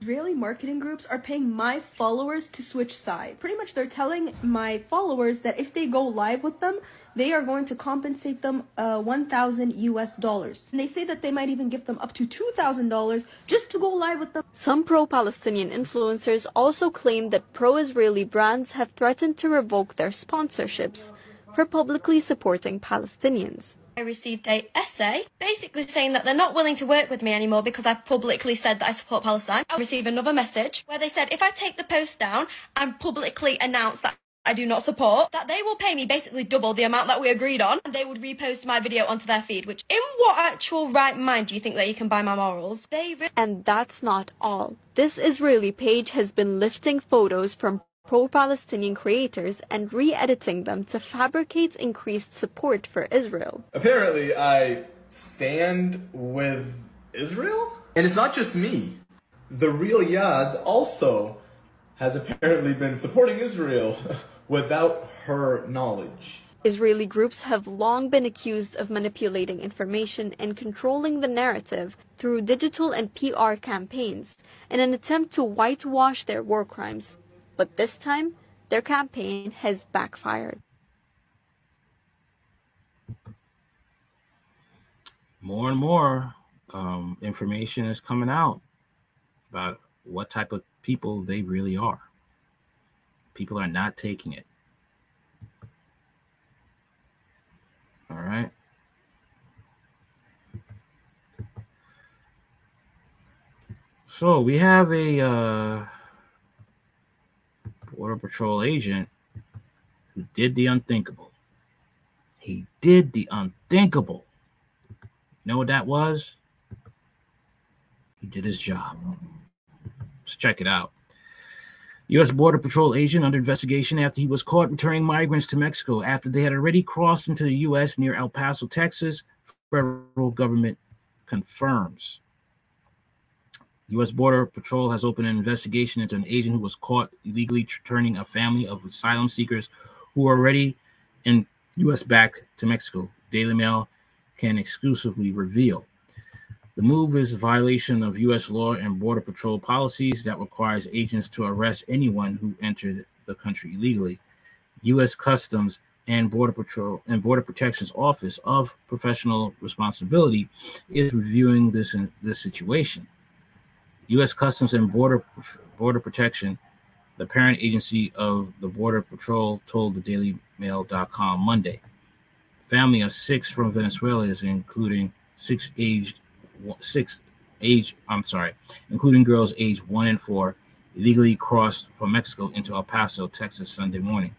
Israeli marketing groups are paying my followers to switch sides. Pretty much they're telling my followers that if they go live with them, they are going to compensate them uh, 1,000 US dollars. And they say that they might even give them up to $2,000 just to go live with them. Some pro-Palestinian influencers also claim that pro-Israeli brands have threatened to revoke their sponsorships for publicly supporting Palestinians. I received a essay basically saying that they're not willing to work with me anymore because I've publicly said that I support Palestine. I received another message where they said if I take the post down and publicly announce that I do not support, that they will pay me basically double the amount that we agreed on, and they would repost my video onto their feed, which in what actual right mind do you think that you can buy my morals? They and that's not all. This Israeli page has been lifting photos from pro-Palestinian creators and re-editing them to fabricate increased support for Israel. Apparently, I stand with Israel? And it's not just me. The real Yaz also has apparently been supporting Israel without her knowledge. Israeli groups have long been accused of manipulating information and controlling the narrative through digital and PR campaigns in an attempt to whitewash their war crimes. But this time, their campaign has backfired. More and more um, information is coming out about what type of people they really are. People are not taking it. All right. So we have a uh, Border Patrol agent who did the unthinkable. He did the unthinkable. You know what that was? He did his job. Let's check it out. U.S. Border Patrol agent under investigation after he was caught returning migrants to Mexico after they had already crossed into the U.S. near El Paso, Texas. Federal government confirms. U.S. Border Patrol has opened an investigation into an agent who was caught illegally returning a family of asylum seekers who were already in U.S. back to Mexico. Daily Mail can exclusively reveal. The move is a violation of U.S. law and Border Patrol policies that requires agents to arrest anyone who entered the country illegally. U.S. Customs and Border Patrol and Border Protection's Office of Professional Responsibility is reviewing this this situation. U.S. Customs and Border Border Protection, the parent agency of the Border Patrol, told the DailyMail.com Monday. Family of six from Venezuela is including six aged six age, I'm sorry, including girls age one and four, illegally crossed from Mexico into El Paso, Texas, Sunday morning.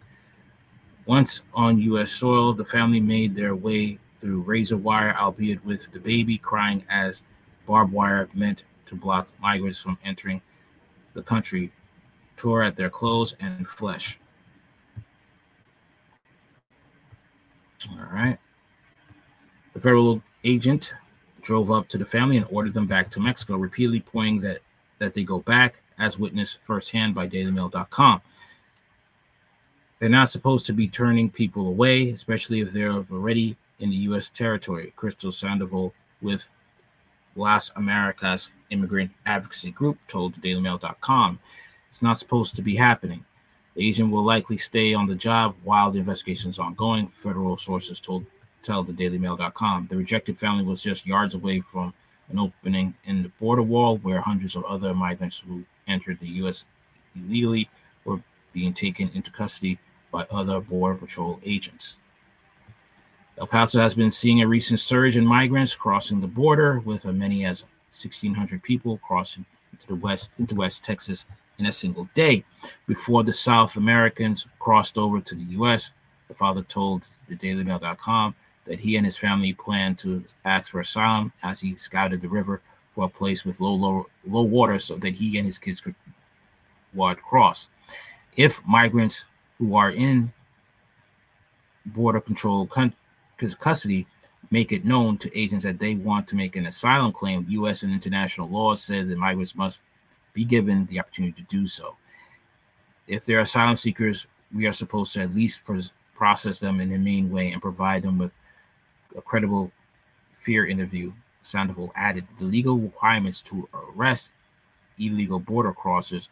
Once on U.S. soil, the family made their way through razor wire, albeit with the baby crying as barbed wire meant to block migrants from entering the country, tore at their clothes and flesh. All right. The federal agent drove up to the family and ordered them back to Mexico, repeatedly pointing that that they go back, as witnessed firsthand by DailyMail.com. They're not supposed to be turning people away, especially if they're already in the U.S. territory. Crystal Sandoval with Las Americas Immigrant Advocacy Group told DailyMail.com. It's not supposed to be happening. The agent will likely stay on the job while the investigation is ongoing, federal sources told tell the dailymail.com. The rejected family was just yards away from an opening in the border wall where hundreds of other migrants who entered the U.S. illegally were being taken into custody by other Border Patrol agents. El Paso has been seeing a recent surge in migrants crossing the border, with as many as 1,600 people crossing into the west into West Texas in a single day. Before the South Americans crossed over to the U.S., the father told the DailyMail.com that he and his family planned to ask for asylum as he scouted the river for a place with low, low, low water so that he and his kids could cross. If migrants who are in border control custody make it known to agents that they want to make an asylum claim, U.S. and international law says that migrants must be given the opportunity to do so. If they're asylum seekers, we are supposed to at least process them in a humane way and provide them with a credible fear interview. Sandoval added the legal requirements to arrest illegal border crossers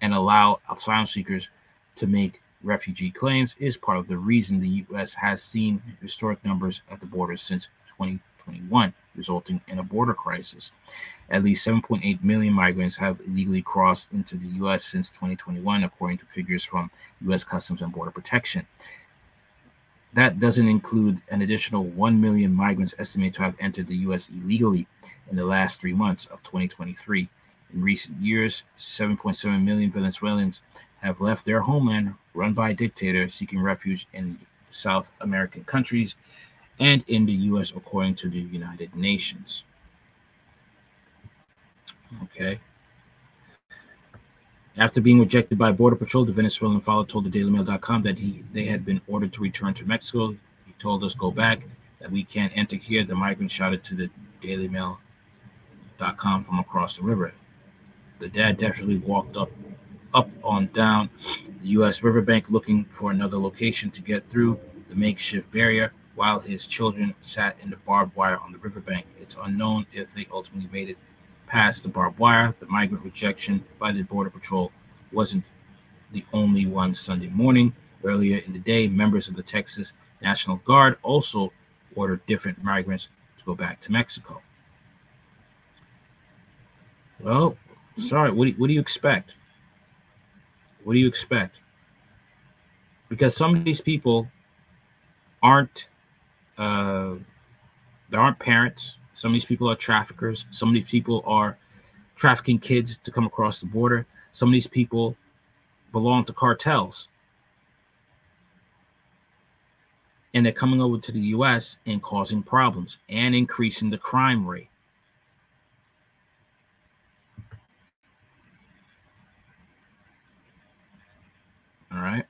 and allow asylum seekers to make refugee claims is part of the reason the U.S. has seen historic numbers at the border since 2021, resulting in a border crisis. At least 7.8 million migrants have illegally crossed into the U.S. since 2021, according to figures from U.S. Customs and Border Protection. That doesn't include an additional 1 million migrants estimated to have entered the U.S. illegally in the last three months of 2023. In recent years, 7.7 million Venezuelans have left their homeland run by a dictator seeking refuge in South American countries and in the U.S., according to the United Nations. Okay. After being rejected by Border Patrol, the Venezuelan father told the DailyMail.com that he they had been ordered to return to Mexico. He told us, "Go back. That we can't enter here." The migrant shouted to the DailyMail.com from across the river. The dad definitely walked up, up on down the U.S. riverbank looking for another location to get through the makeshift barrier, while his children sat in the barbed wire on the riverbank. It's unknown if they ultimately made it past the barbed wire. The migrant rejection by the Border Patrol wasn't the only one Sunday morning. Earlier in the day, members of the Texas National Guard also ordered different migrants to go back to Mexico. Well, sorry, what do, what do you expect? What do you expect? Because some of these people aren't, uh, they aren't parents, some of these people are traffickers. Some of these people are trafficking kids to come across the border. Some of these people belong to cartels. And they're coming over to the US and causing problems and increasing the crime rate. All right.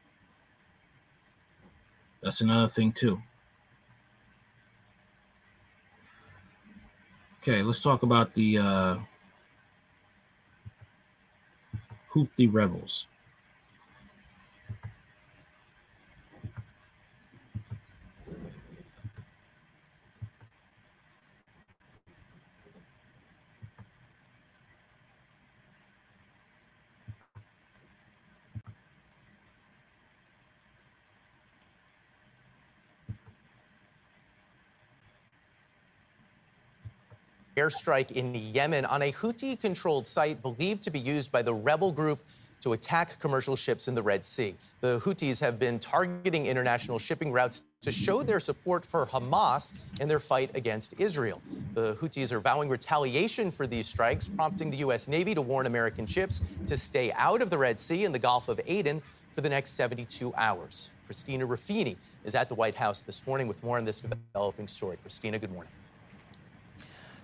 That's another thing, too. Okay, let's talk about the uh, Houthi rebels. Airstrike in Yemen on a Houthi controlled site believed to be used by the rebel group to attack commercial ships in the Red Sea. The Houthis have been targeting international shipping routes to show their support for Hamas in their fight against Israel. The Houthis are vowing retaliation for these strikes, prompting the U.S. Navy to warn American ships to stay out of the Red Sea and the Gulf of Aden for the next 72 hours. Christina Ruffini is at the White House this morning with more on this developing story. Christina, good morning.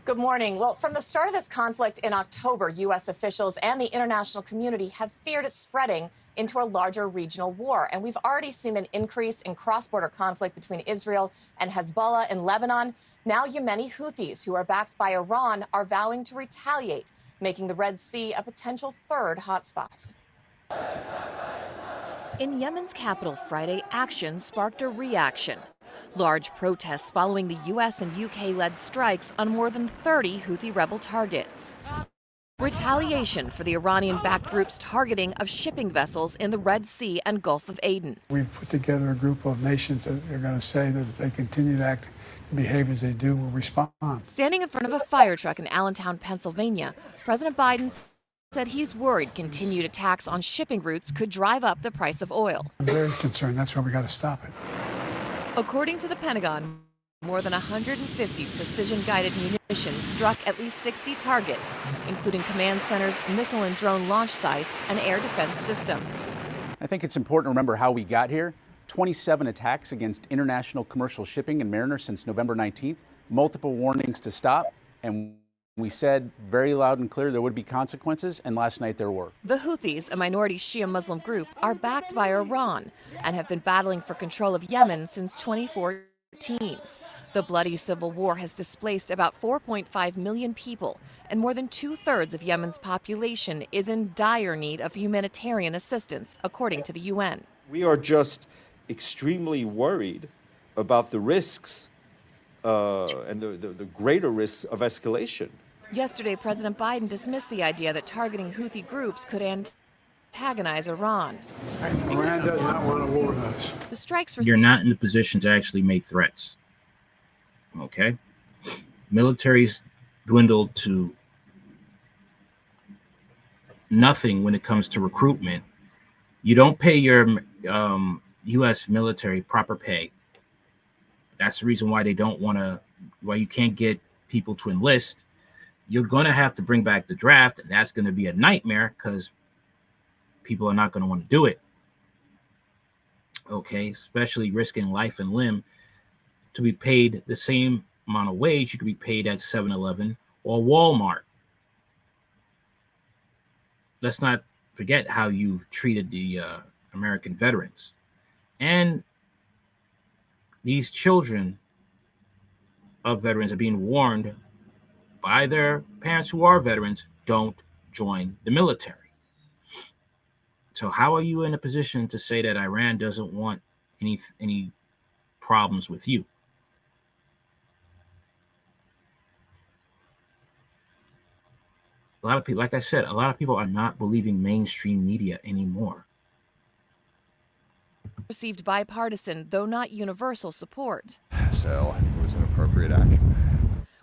Good morning. Well, from the start of this conflict in October, U.S. officials and the international community have feared it spreading into a larger regional war. And we've already seen an increase in cross border conflict between Israel and Hezbollah in Lebanon. Now, Yemeni Houthis, who are backed by Iran, are vowing to retaliate, making the Red Sea a potential third hotspot. In Yemen's capital Friday, action sparked a reaction. Large protests following the U.S. and UK led strikes on more than 30 Houthi rebel targets. Retaliation for the Iranian backed group's targeting of shipping vessels in the Red Sea and Gulf of Aden. We've put together a group of nations that are going to say that if they continue to act and behave as they do, we'll respond. Standing in front of a fire truck in Allentown, Pennsylvania, President Biden said he's worried continued attacks on shipping routes could drive up the price of oil. I'm very concerned. That's why we got to stop it. According to the Pentagon, more than 150 precision guided munitions struck at least 60 targets, including command centers, missile and drone launch sites, and air defense systems. I think it's important to remember how we got here. 27 attacks against international commercial shipping and mariners since November 19th, multiple warnings to stop, and we said very loud and clear there would be consequences, and last night there were. The Houthis, a minority Shia Muslim group, are backed by Iran and have been battling for control of Yemen since 2014. The bloody civil war has displaced about 4.5 million people, and more than two thirds of Yemen's population is in dire need of humanitarian assistance, according to the UN. We are just extremely worried about the risks uh, and the, the, the greater risks of escalation. Yesterday, President Biden dismissed the idea that targeting Houthi groups could antagonize Iran. Iran does not want to war with us. The strikes were. You're not in the position to actually make threats. Okay? Militaries dwindled to nothing when it comes to recruitment. You don't pay your um, U.S. military proper pay. That's the reason why they don't want to, why you can't get people to enlist you're going to have to bring back the draft, and that's going to be a nightmare because people are not going to want to do it. Okay, especially risking life and limb to be paid the same amount of wage you could be paid at 7 Eleven or Walmart. Let's not forget how you've treated the uh, American veterans. And these children of veterans are being warned by their parents who are veterans don't join the military. So how are you in a position to say that Iran doesn't want any any problems with you? A lot of people, like I said, a lot of people are not believing mainstream media anymore. Received bipartisan, though not universal, support. So I think it was an appropriate action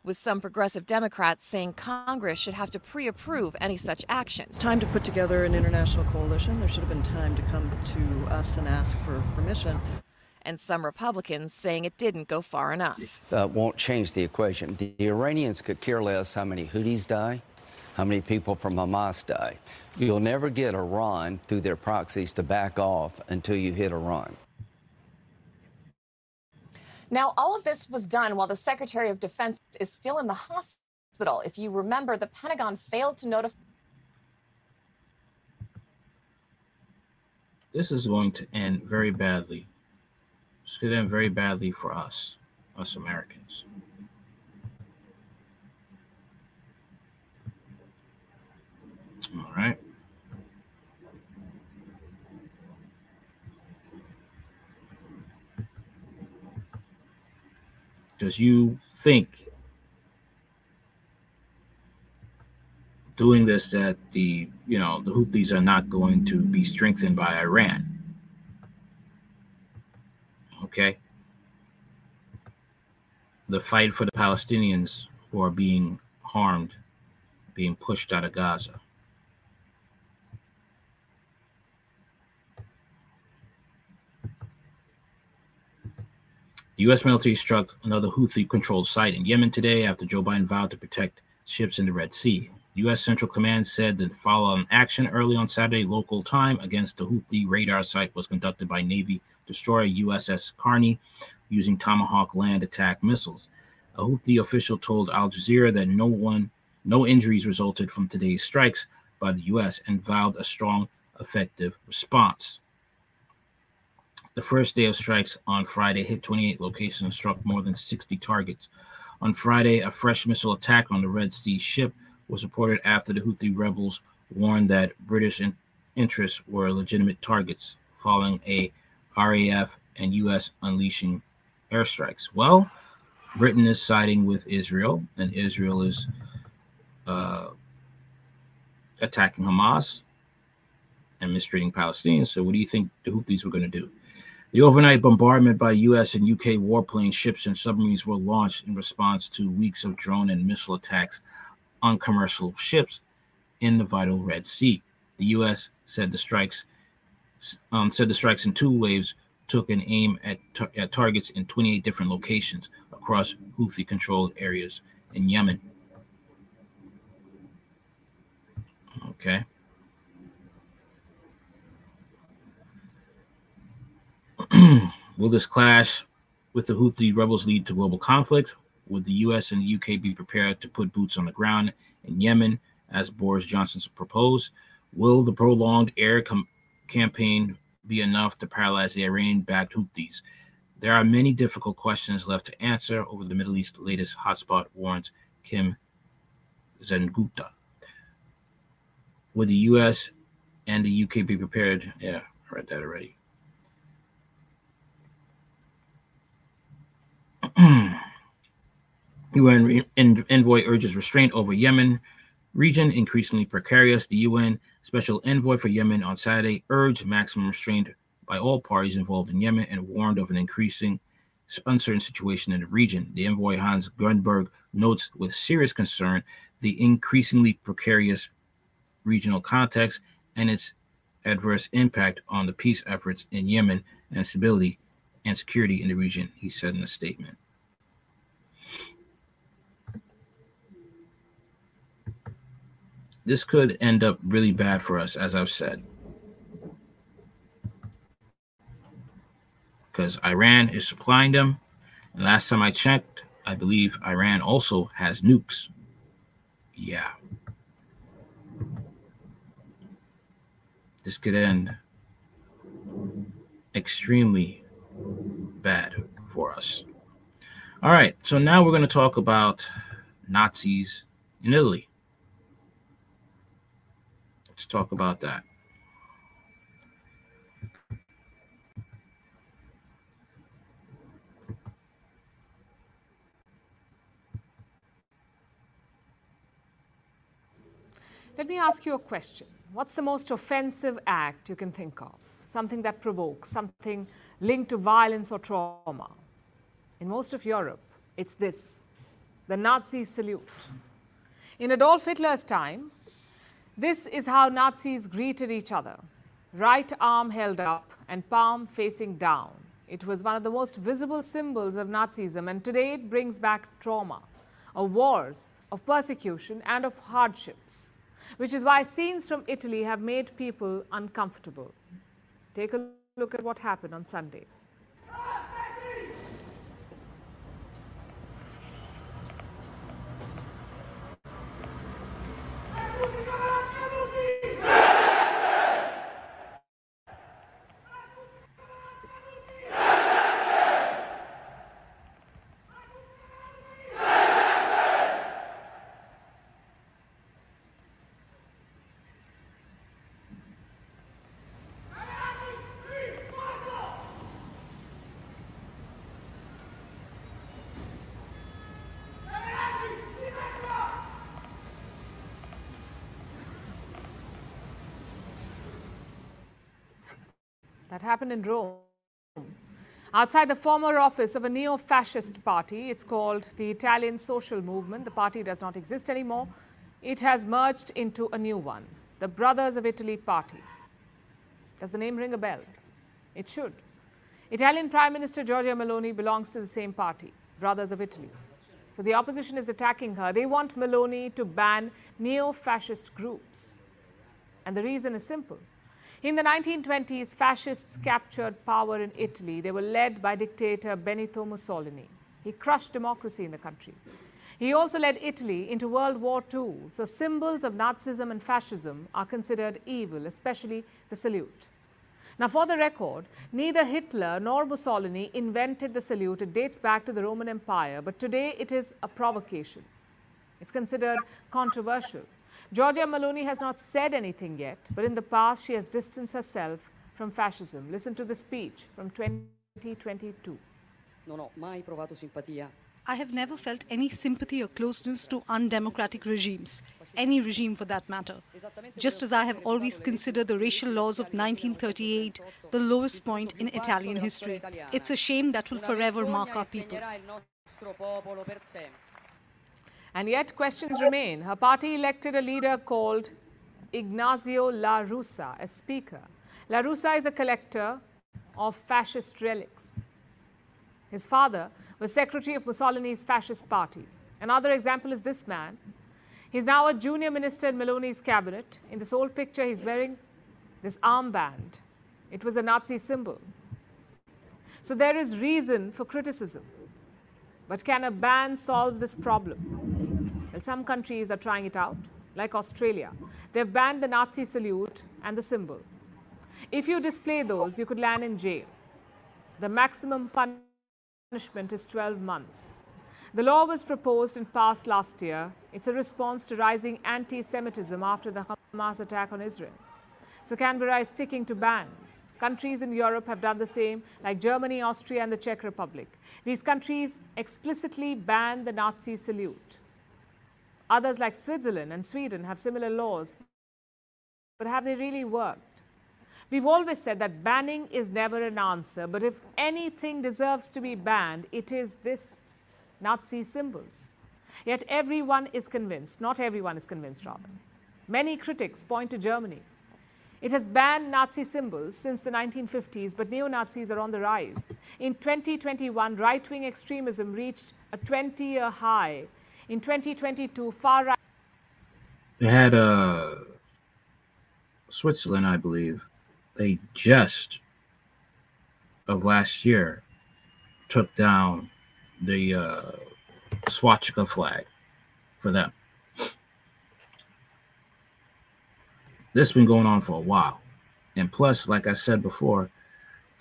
with some progressive Democrats saying Congress should have to pre approve any such action. It's time to put together an international coalition. There should have been time to come to us and ask for permission. And some Republicans saying it didn't go far enough. That won't change the equation. The Iranians could care less how many Houthis die, how many people from Hamas die. You'll never get Iran through their proxies to back off until you hit Iran. Now, all of this was done while the Secretary of Defense is still in the hospital. If you remember, the Pentagon failed to notify. This is going to end very badly. It's going to end very badly for us, us Americans. All right. Does you think doing this that the you know the Houthis are not going to be strengthened by Iran? Okay. The fight for the Palestinians who are being harmed, being pushed out of Gaza. The U.S. military struck another Houthi controlled site in Yemen today after Joe Biden vowed to protect ships in the Red Sea. U.S. Central Command said that follow on action early on Saturday local time against the Houthi radar site was conducted by Navy destroyer USS Carney using Tomahawk land attack missiles. A Houthi official told Al Jazeera that no one, no injuries resulted from today's strikes by the U.S. and vowed a strong, effective response. The first day of strikes on Friday hit 28 locations and struck more than 60 targets. On Friday, a fresh missile attack on the Red Sea ship was reported after the Houthi rebels warned that British in- interests were legitimate targets following a RAF and U.S. unleashing airstrikes. Well, Britain is siding with Israel, and Israel is uh, attacking Hamas and mistreating Palestinians. So, what do you think the Houthis were going to do? The overnight bombardment by U.S. and U.K. warplane ships and submarines were launched in response to weeks of drone and missile attacks on commercial ships in the vital Red Sea. The U.S. said the strikes um, said the strikes in two waves took an aim at, tar- at targets in 28 different locations across Houthi controlled areas in Yemen. Okay. Will this clash with the Houthi rebels lead to global conflict? Would the US and the UK be prepared to put boots on the ground in Yemen as Boris Johnson proposed? Will the prolonged air com- campaign be enough to paralyze the Iranian backed Houthis? There are many difficult questions left to answer over the Middle East latest hotspot, warns Kim Sengupta. Would the US and the UK be prepared? Yeah, I read that already. UN envoy urges restraint over Yemen region increasingly precarious. The UN special envoy for Yemen on Saturday urged maximum restraint by all parties involved in Yemen and warned of an increasing uncertain situation in the region. The envoy Hans Grundberg notes with serious concern the increasingly precarious regional context and its adverse impact on the peace efforts in Yemen and stability and security in the region, he said in a statement. this could end up really bad for us, as I've said. Because Iran is supplying them. And last time I checked, I believe Iran also has nukes. Yeah. This could end extremely bad for us. All right, so now we're going to talk about Nazis in Italy. Let's talk about that. Let me ask you a question. What's the most offensive act you can think of? Something that provokes, something linked to violence or trauma. In most of Europe, it's this the Nazi salute. In Adolf Hitler's time, this is how Nazis greeted each other right arm held up and palm facing down. It was one of the most visible symbols of Nazism, and today it brings back trauma of wars, of persecution, and of hardships, which is why scenes from Italy have made people uncomfortable. Take a look at what happened on Sunday. That happened in Rome. Outside the former office of a neo fascist party, it's called the Italian Social Movement. The party does not exist anymore. It has merged into a new one, the Brothers of Italy Party. Does the name ring a bell? It should. Italian Prime Minister Giorgia Meloni belongs to the same party, Brothers of Italy. So the opposition is attacking her. They want Meloni to ban neo fascist groups. And the reason is simple in the 1920s, fascists captured power in Italy. They were led by dictator Benito Mussolini. He crushed democracy in the country. He also led Italy into World War II, so symbols of Nazism and fascism are considered evil, especially the salute. Now, for the record, neither Hitler nor Mussolini invented the salute. It dates back to the Roman Empire, but today it is a provocation. It's considered controversial. Giorgia Meloni has not said anything yet, but in the past she has distanced herself from fascism. Listen to the speech from 2022. Non ho mai provato simpatia. I have never felt any sympathy or closeness to undemocratic regimes, any regime for that matter. Just as I have always considered the racial laws of 1938 the lowest point in Italian history. It's a shame that will forever mark our people. And yet, questions remain. Her party elected a leader called Ignazio La Russa as Speaker. La Russa is a collector of fascist relics. His father was secretary of Mussolini's fascist party. Another example is this man. He's now a junior minister in Meloni's cabinet. In this old picture, he's wearing this armband. It was a Nazi symbol. So there is reason for criticism. But can a ban solve this problem? Some countries are trying it out, like Australia. They've banned the Nazi salute and the symbol. If you display those, you could land in jail. The maximum punishment is 12 months. The law was proposed and passed last year. It's a response to rising anti Semitism after the Hamas attack on Israel. So Canberra is sticking to bans. Countries in Europe have done the same, like Germany, Austria, and the Czech Republic. These countries explicitly ban the Nazi salute. Others, like Switzerland and Sweden, have similar laws. But have they really worked? We've always said that banning is never an answer, but if anything deserves to be banned, it is this Nazi symbols. Yet everyone is convinced, not everyone is convinced, rather. Many critics point to Germany. It has banned Nazi symbols since the 1950s, but neo Nazis are on the rise. In 2021, right wing extremism reached a 20 year high. In 2022, far right. They had uh, Switzerland, I believe. They just of last year took down the uh, swastika flag for them. This has been going on for a while. And plus, like I said before,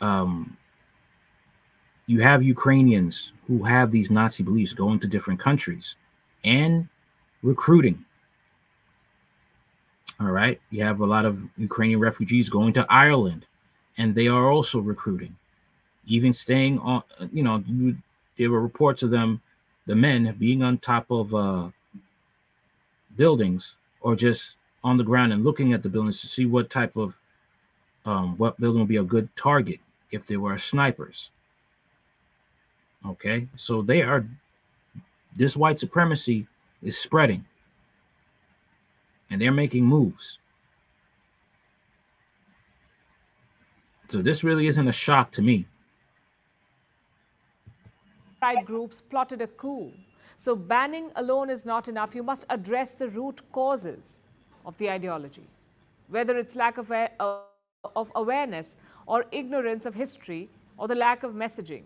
um, you have Ukrainians who have these Nazi beliefs going to different countries and recruiting. All right. You have a lot of Ukrainian refugees going to Ireland and they are also recruiting, even staying on, you know, you, there were reports of them, the men being on top of uh, buildings or just on the ground and looking at the buildings to see what type of um, what building would be a good target if there were snipers. Okay, so they are this white supremacy is spreading and they're making moves. So this really isn't a shock to me. Right groups plotted a coup. So banning alone is not enough. You must address the root causes of the ideology, whether it's lack of, of awareness or ignorance of history or the lack of messaging.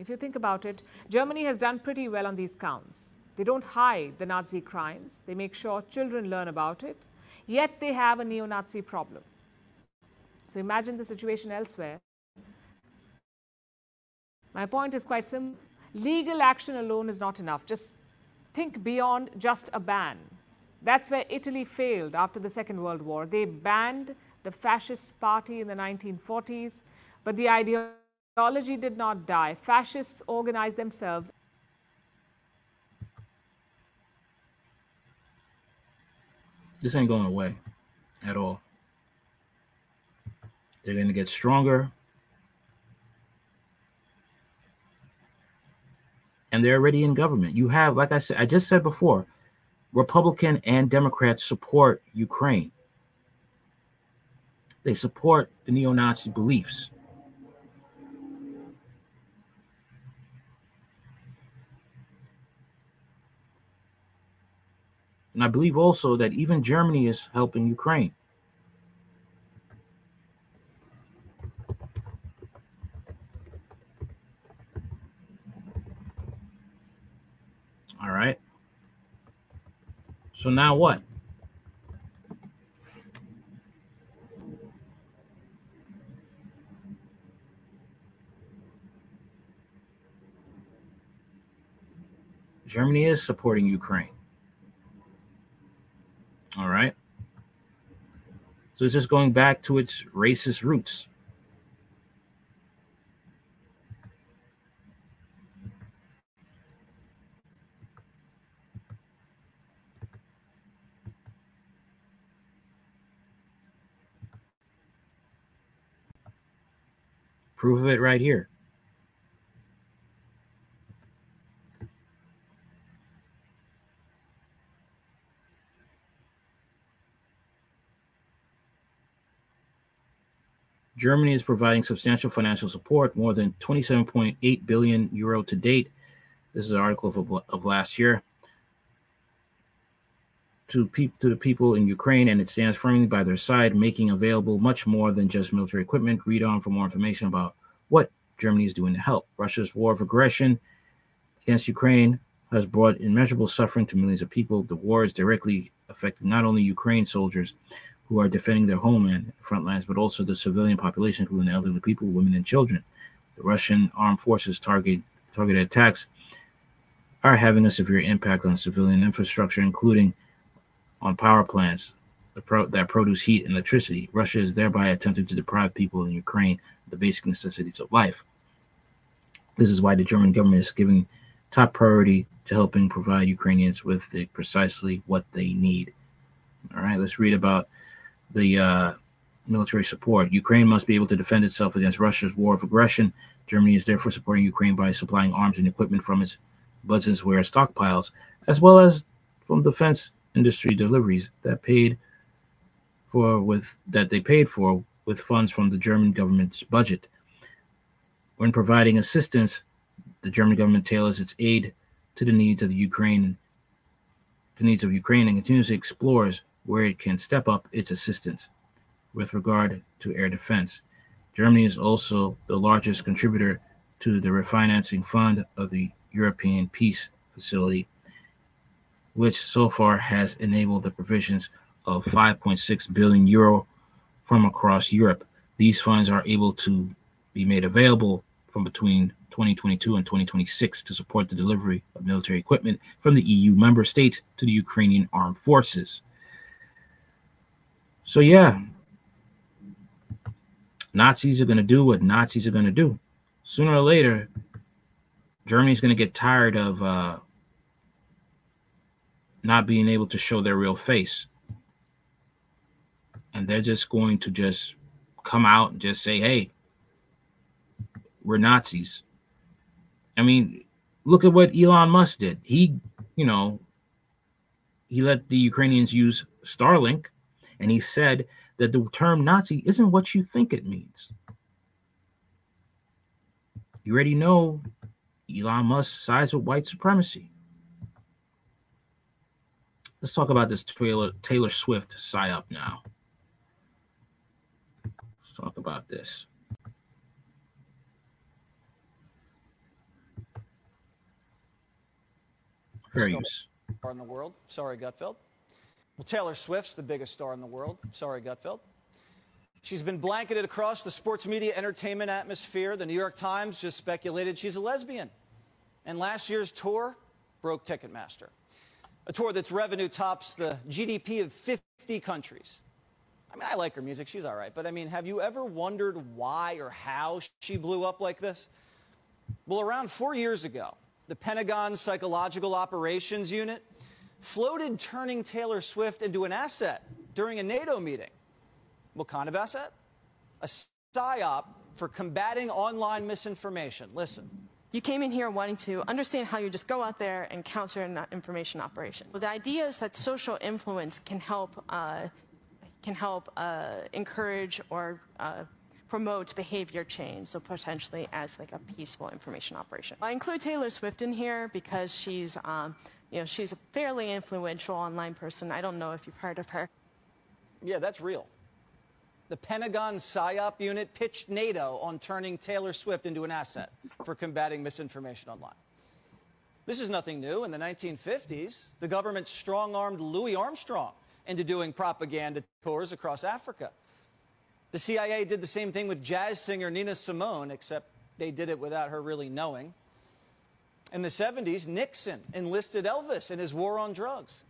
If you think about it, Germany has done pretty well on these counts. They don't hide the Nazi crimes, they make sure children learn about it, yet they have a neo Nazi problem. So imagine the situation elsewhere. My point is quite simple. Legal action alone is not enough. Just think beyond just a ban. That's where Italy failed after the Second World War. They banned the fascist party in the 1940s, but the ideology did not die. Fascists organized themselves. This ain't going away at all. They're going to get stronger. And they're already in government. You have, like I said, I just said before, Republican and Democrats support Ukraine. They support the neo Nazi beliefs. And I believe also that even Germany is helping Ukraine. All right. So now what? Germany is supporting Ukraine. All right. So it's just going back to its racist roots. Proof of it right here. Germany is providing substantial financial support, more than 27.8 billion euro to date. This is an article of, of last year. To, pe- to the people in Ukraine, and it stands firmly by their side, making available much more than just military equipment. Read on for more information about what Germany is doing to help. Russia's war of aggression against Ukraine has brought immeasurable suffering to millions of people. The war is directly affecting not only Ukraine soldiers who are defending their homeland front lines, but also the civilian population, including elderly people, women, and children. The Russian armed forces target targeted attacks are having a severe impact on civilian infrastructure, including on power plants that produce heat and electricity. Russia is thereby attempting to deprive people in Ukraine of the basic necessities of life. This is why the German government is giving top priority to helping provide Ukrainians with the, precisely what they need. All right, let's read about the uh, military support. Ukraine must be able to defend itself against Russia's war of aggression. Germany is therefore supporting Ukraine by supplying arms and equipment from its Bundeswehr stockpiles, as well as from defense industry deliveries that paid for with that they paid for with funds from the German government's budget. When providing assistance, the German government tailors its aid to the needs of the Ukraine, the needs of Ukraine, and continuously explores where it can step up its assistance with regard to air defense. Germany is also the largest contributor to the refinancing fund of the European Peace Facility, which so far has enabled the provisions of 5.6 billion euro from across Europe. These funds are able to be made available from between 2022 and 2026 to support the delivery of military equipment from the EU member states to the Ukrainian armed forces. So, yeah, Nazis are going to do what Nazis are going to do. Sooner or later, Germany's going to get tired of uh, not being able to show their real face. And they're just going to just come out and just say, hey, we're Nazis. I mean, look at what Elon Musk did. He, you know, he let the Ukrainians use Starlink, and he said that the term Nazi isn't what you think it means. You already know Elon Musk sides with white supremacy. Let's talk about this Taylor, Taylor Swift psyop now. Let's talk about this. Fair use. In the world. Sorry, Gutfeld. Well, Taylor Swift's the biggest star in the world. Sorry, Gutfeld. She's been blanketed across the sports media entertainment atmosphere. The New York Times just speculated she's a lesbian. And last year's tour broke Ticketmaster. A tour that's revenue tops the GDP of 50 countries. I mean, I like her music. She's all right. But I mean, have you ever wondered why or how she blew up like this? Well, around four years ago, the Pentagon's Psychological Operations Unit floated turning Taylor Swift into an asset during a NATO meeting. What kind of asset? A psyop for combating online misinformation. Listen. You came in here wanting to understand how you just go out there and counter an information operation. Well, the idea is that social influence can help uh, can help uh, encourage or uh, promote behavior change, so potentially as like a peaceful information operation. I include Taylor Swift in here because she's, um, you know, she's a fairly influential online person. I don't know if you've heard of her. Yeah, that's real. The Pentagon PSYOP unit pitched NATO on turning Taylor Swift into an asset for combating misinformation online. This is nothing new. In the 1950s, the government strong armed Louis Armstrong into doing propaganda tours across Africa. The CIA did the same thing with jazz singer Nina Simone, except they did it without her really knowing. In the 70s, Nixon enlisted Elvis in his war on drugs.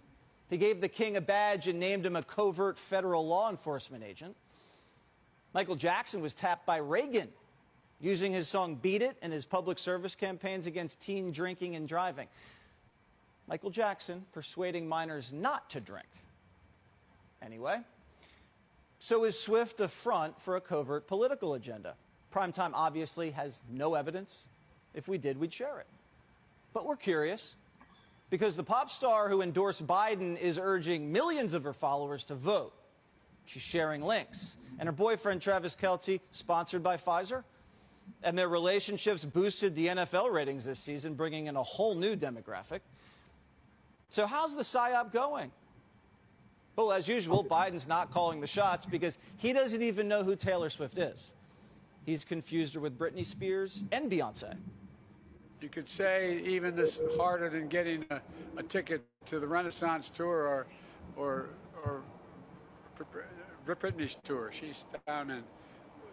He gave the king a badge and named him a covert federal law enforcement agent. Michael Jackson was tapped by Reagan using his song Beat It in his public service campaigns against teen drinking and driving. Michael Jackson persuading minors not to drink. Anyway, so is Swift a front for a covert political agenda? Primetime obviously has no evidence. If we did, we'd share it. But we're curious because the pop star who endorsed Biden is urging millions of her followers to vote. She's sharing links. And her boyfriend, Travis Kelce, sponsored by Pfizer. And their relationships boosted the NFL ratings this season, bringing in a whole new demographic. So, how's the PSYOP going? Well, as usual, Biden's not calling the shots because he doesn't even know who Taylor Swift is. He's confused her with Britney Spears and Beyonce. You could say even this harder than getting a, a ticket to the Renaissance tour or or or Britney's tour. She's down in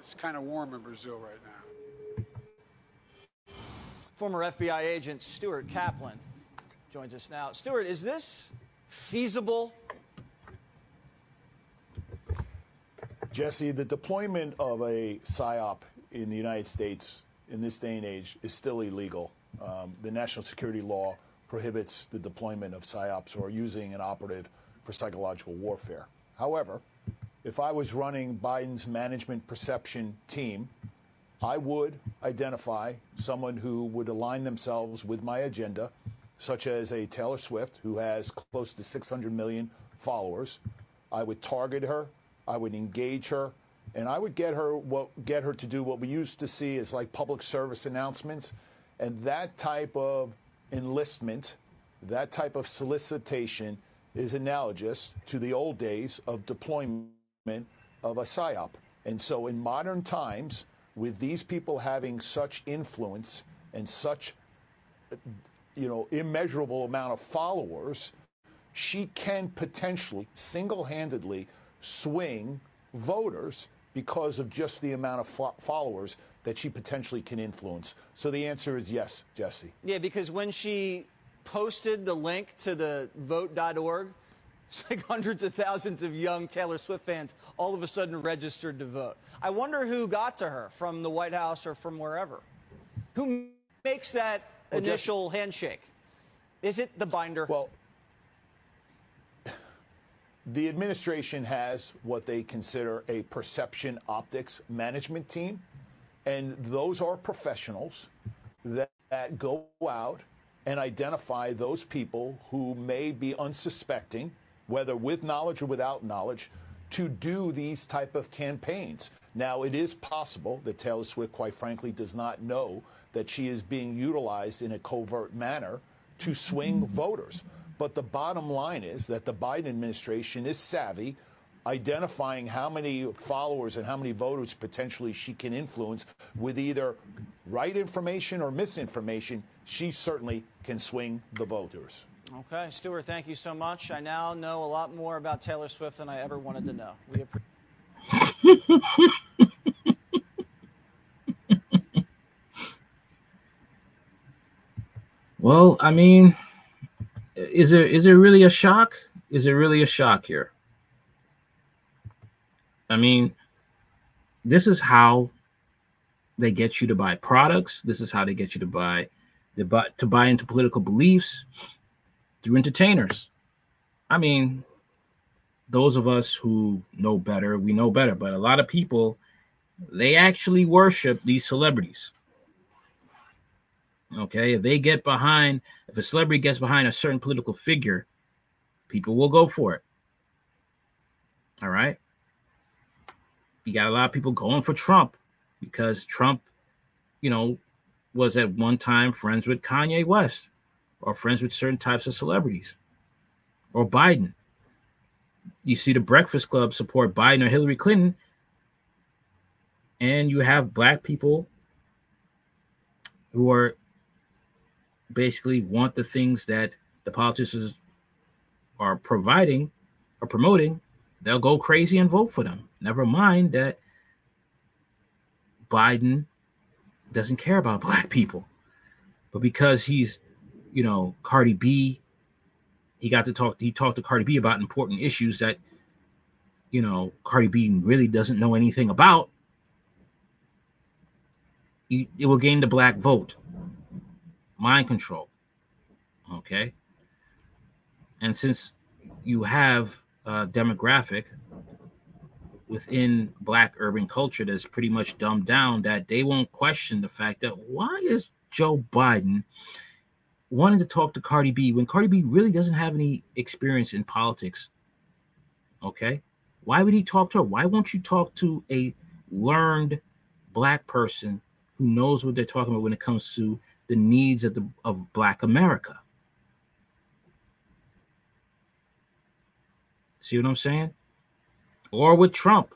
it's kind of warm in Brazil right now. Former FBI agent Stuart Kaplan joins us now. Stuart, is this feasible? Jesse, the deployment of a PSYOP in the United States in this day and age is still illegal. Um, the national security law prohibits the deployment of PSYOPs or using an operative for psychological warfare. However, if I was running Biden's management perception team, I would identify someone who would align themselves with my agenda, such as a Taylor Swift, who has close to 600 million followers. I would target her, I would engage her, and I would get her what get her to do what we used to see as like public service announcements and that type of enlistment, that type of solicitation is analogous to the old days of deployment of a PSYOP. And so in modern times, with these people having such influence and such you know immeasurable amount of followers, she can potentially single-handedly swing voters because of just the amount of fo- followers that she potentially can influence? So the answer is yes, Jesse. Yeah, because when she posted the link to the vote.org, it's like hundreds of thousands of young Taylor Swift fans all of a sudden registered to vote. I wonder who got to her from the White House or from wherever. Who makes that well, initial Jesse, handshake? Is it the binder? Well, the administration has what they consider a perception optics management team. And those are professionals that, that go out and identify those people who may be unsuspecting, whether with knowledge or without knowledge, to do these type of campaigns. Now, it is possible that Taylor Swift, quite frankly, does not know that she is being utilized in a covert manner to swing voters. But the bottom line is that the Biden administration is savvy identifying how many followers and how many voters potentially she can influence with either right information or misinformation, she certainly can swing the voters. Okay, Stuart, thank you so much. I now know a lot more about Taylor Swift than I ever wanted to know. We appreciate Well, I mean, is there is there really a shock? Is it really a shock here? I mean, this is how they get you to buy products. This is how they get you to buy, to buy, to buy into political beliefs through entertainers. I mean, those of us who know better, we know better. But a lot of people, they actually worship these celebrities. Okay, if they get behind, if a celebrity gets behind a certain political figure, people will go for it. All right you got a lot of people going for Trump because Trump, you know, was at one time friends with Kanye West or friends with certain types of celebrities or Biden. You see the Breakfast Club support Biden or Hillary Clinton, and you have black people who are basically want the things that the politicians are providing or promoting they'll go crazy and vote for them. Never mind that Biden doesn't care about black people. But because he's, you know, Cardi B, he got to talk, he talked to Cardi B about important issues that, you know, Cardi B really doesn't know anything about. it will gain the black vote. Mind control. Okay. And since you have a demographic within black urban culture that's pretty much dumbed down that they won't question the fact that why is Joe Biden wanting to talk to Cardi B when Cardi B really doesn't have any experience in politics? Okay. Why would he talk to her? Why won't you talk to a learned black person who knows what they're talking about when it comes to the needs of the of black America? See what I'm saying? Or with Trump.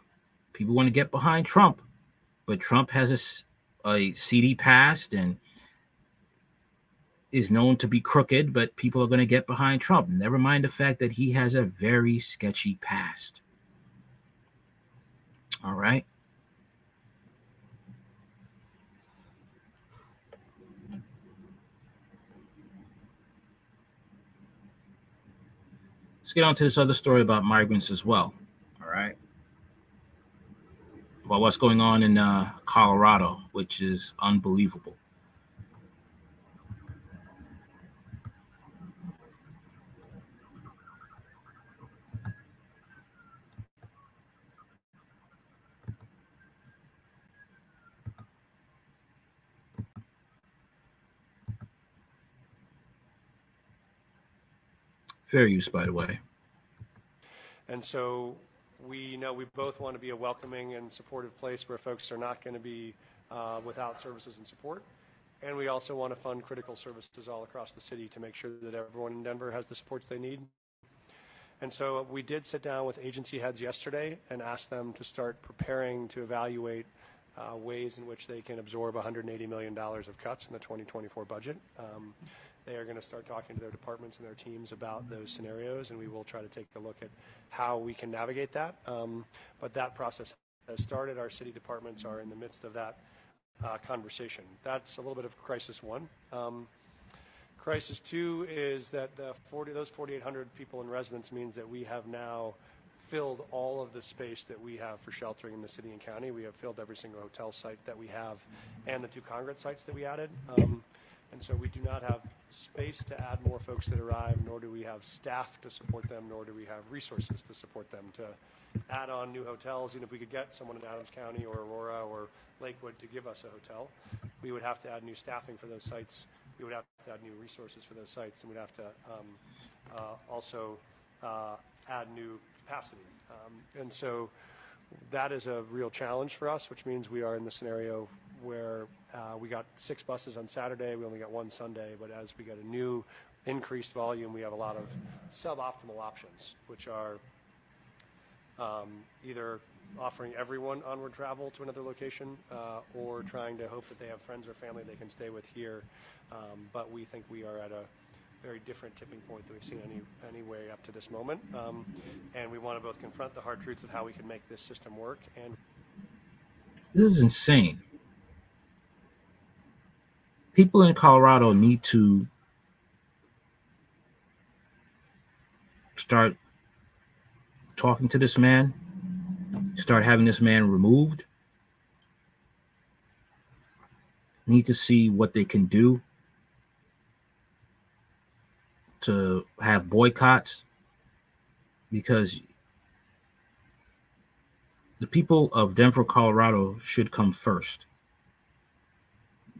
People want to get behind Trump, but Trump has a, a seedy past and is known to be crooked, but people are going to get behind Trump. Never mind the fact that he has a very sketchy past. All right. Let's get on to this other story about migrants as well. About what's going on in uh, Colorado, which is unbelievable. Fair use, by the way. And so we know we both want to be a welcoming and supportive place where folks are not going to be uh, without services and support. And we also want to fund critical services all across the city to make sure that everyone in Denver has the supports they need. And so we did sit down with agency heads yesterday and ask them to start preparing to evaluate uh, ways in which they can absorb $180 million of cuts in the 2024 budget. Um, they are going to start talking to their departments and their teams about those scenarios, and we will try to take a look at how we can navigate that. Um, but that process has started. Our city departments are in the midst of that uh, conversation. That's a little bit of crisis one. Um, crisis two is that the 40, those 4,800 people in residence means that we have now filled all of the space that we have for sheltering in the city and county. We have filled every single hotel site that we have and the two congregate sites that we added. Um, and so we do not have space to add more folks that arrive, nor do we have staff to support them, nor do we have resources to support them to add on new hotels. Even if we could get someone in Adams County or Aurora or Lakewood to give us a hotel, we would have to add new staffing for those sites. We would have to add new resources for those sites, and we'd have to um, uh, also uh, add new capacity. Um, and so that is a real challenge for us, which means we are in the scenario where uh, we got six buses on Saturday, we only got one Sunday, but as we get a new increased volume, we have a lot of suboptimal options, which are um, either offering everyone onward travel to another location uh, or trying to hope that they have friends or family they can stay with here. Um, but we think we are at a very different tipping point than we've seen any, any way up to this moment. Um, and we want to both confront the hard truths of how we can make this system work and this is insane people in Colorado need to start talking to this man, start having this man removed. Need to see what they can do to have boycotts because the people of Denver, Colorado should come first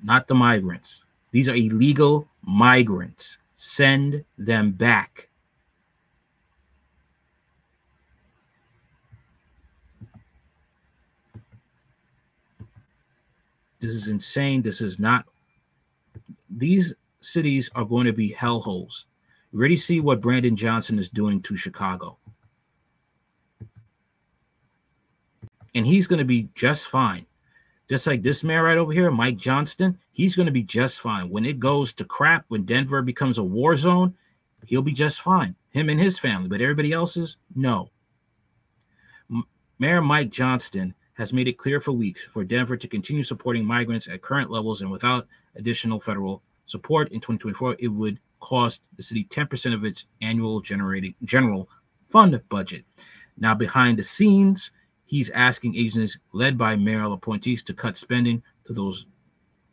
not the migrants. These are illegal migrants. Send them back. This is insane. This is not. These cities are going to be hellholes. You already see what Brandon Johnson is doing to Chicago. And he's going to be just fine. Just like this man right over here, Mike Johnston, he's going to be just fine. When it goes to crap, when Denver becomes a war zone, he'll be just fine. Him and his family, but everybody else's, no. Mayor Mike Johnston has made it clear for weeks for Denver to continue supporting migrants at current levels and without additional federal support in 2024, it would cost the city 10% of its annual generating general fund budget. Now, behind the scenes, he's asking agencies led by mayoral appointees to cut spending to those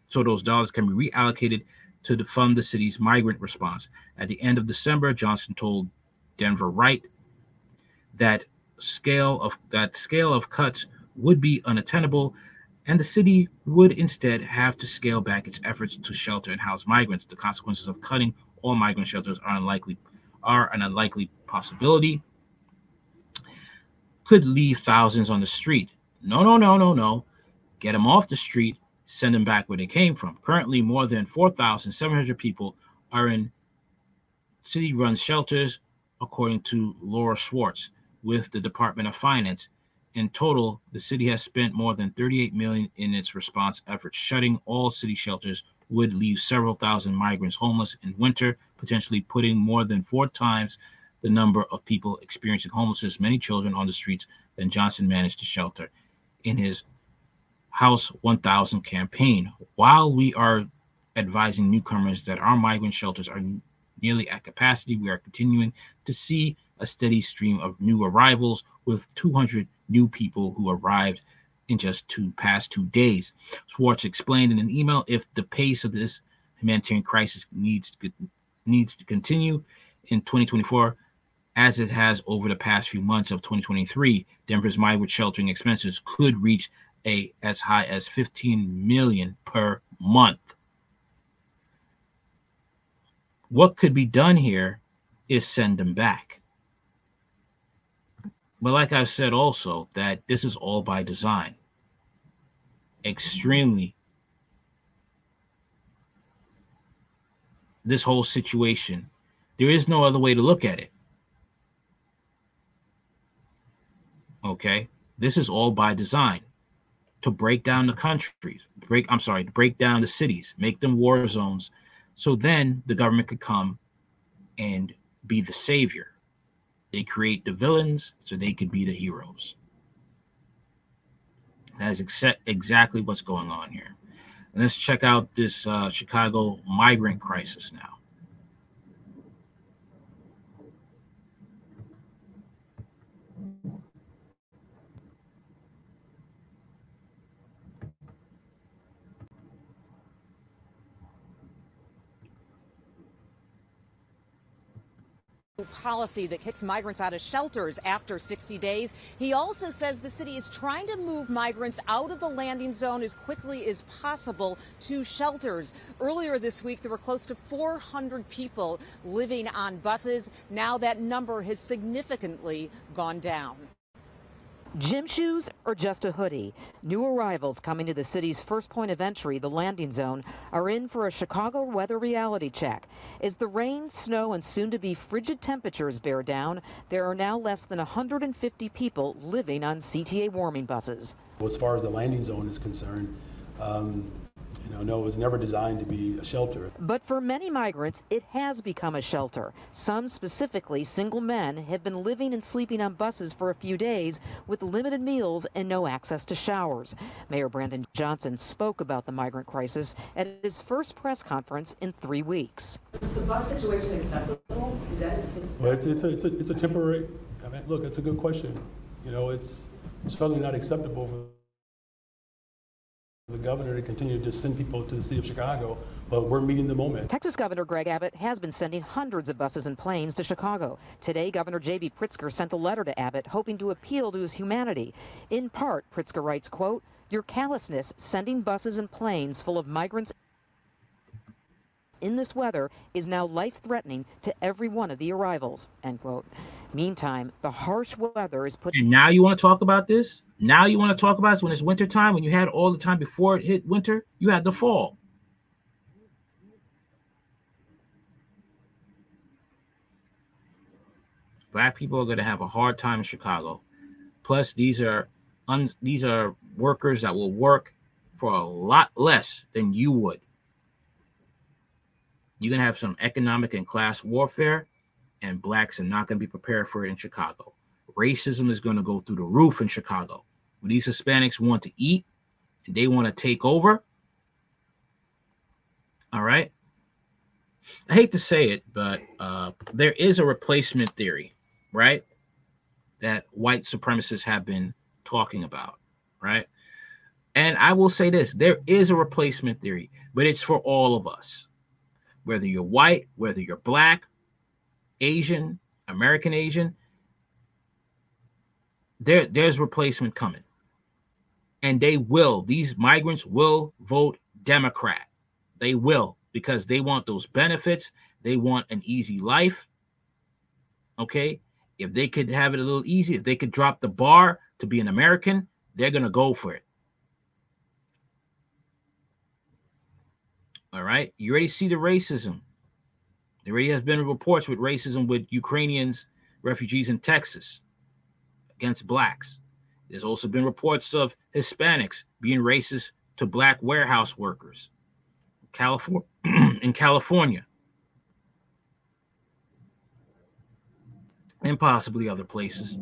so those dollars can be reallocated to fund the city's migrant response. At the end of December, Johnson told Denverite that scale of that scale of cuts would be unattainable and the city would instead have to scale back its efforts to shelter and house migrants. The consequences of cutting all migrant shelters are unlikely are an unlikely possibility could leave thousands on the street. No, no, no, no, no. Get them off the street, send them back where they came from. Currently, more than 4,700 people are in city run shelters, according to Laura Schwartz with the Department of Finance. In total, the city has spent more than 38 million in its response efforts. Shutting all city shelters would leave several thousand migrants homeless in winter, potentially putting more than four times the number of people experiencing homelessness, many children on the streets than Johnson managed to shelter in his House 1000 campaign. While we are advising newcomers that our migrant shelters are nearly at capacity, we are continuing to see a steady stream of new arrivals with 200 new people who arrived in just two past two days. Schwartz explained in an email if the pace of this humanitarian crisis needs to, needs to continue in 2024 as it has over the past few months of 2023 denver's migrant sheltering expenses could reach a as high as 15 million per month what could be done here is send them back but like I've said also, that this is all by design. Extremely. This whole situation, there is no other way to look at it. Okay. This is all by design to break down the countries, break, I'm sorry, to break down the cities, make them war zones. So then the government could come and be the savior they create the villains so they could be the heroes. That is ex- exactly what's going on here. And let's check out this uh, Chicago migrant crisis now. Policy that kicks migrants out of shelters after 60 days. He also says the city is trying to move migrants out of the landing zone as quickly as possible to shelters. Earlier this week, there were close to 400 people living on buses. Now that number has significantly gone down. Gym shoes or just a hoodie? New arrivals coming to the city's first point of entry, the landing zone, are in for a Chicago weather reality check. As the rain, snow, and soon to be frigid temperatures bear down, there are now less than 150 people living on CTA warming buses. As far as the landing zone is concerned, um, you know, no, it was never designed to be a shelter. But for many migrants, it has become a shelter. Some, specifically single men, have been living and sleeping on buses for a few days with limited meals and no access to showers. Mayor Brandon Johnson spoke about the migrant crisis at his first press conference in three weeks. Is the bus situation acceptable? Is that well, it's, it's, a, it's, a, it's a temporary, I mean, look, it's a good question. You know, it's certainly not acceptable for the governor to continue to send people to the city of Chicago, but we're meeting the moment. Texas Governor Greg Abbott has been sending hundreds of buses and planes to Chicago. Today, Governor J.B. Pritzker sent a letter to Abbott hoping to appeal to his humanity. In part, Pritzker writes, quote, your callousness sending buses and planes full of migrants in this weather is now life-threatening to every one of the arrivals, end quote. Meantime, the harsh weather is put. And now you want to talk about this? Now you want to talk about this when it's winter time, when you had all the time before it hit winter, you had the fall. Black people are going to have a hard time in Chicago. Plus, these are un, these are workers that will work for a lot less than you would. You're going to have some economic and class warfare and blacks are not going to be prepared for it in Chicago. Racism is going to go through the roof in Chicago. When these Hispanics want to eat and they want to take over, all right. I hate to say it, but uh, there is a replacement theory, right? That white supremacists have been talking about, right? And I will say this there is a replacement theory, but it's for all of us. Whether you're white, whether you're black, Asian, American Asian, there there's replacement coming. And they will, these migrants will vote Democrat. They will because they want those benefits, they want an easy life. Okay? If they could have it a little easy, if they could drop the bar to be an American, they're going to go for it. All right. You already see the racism. There already has been reports with racism with Ukrainians, refugees in Texas against blacks. There's also been reports of Hispanics being racist to black warehouse workers. California in California. And possibly other places.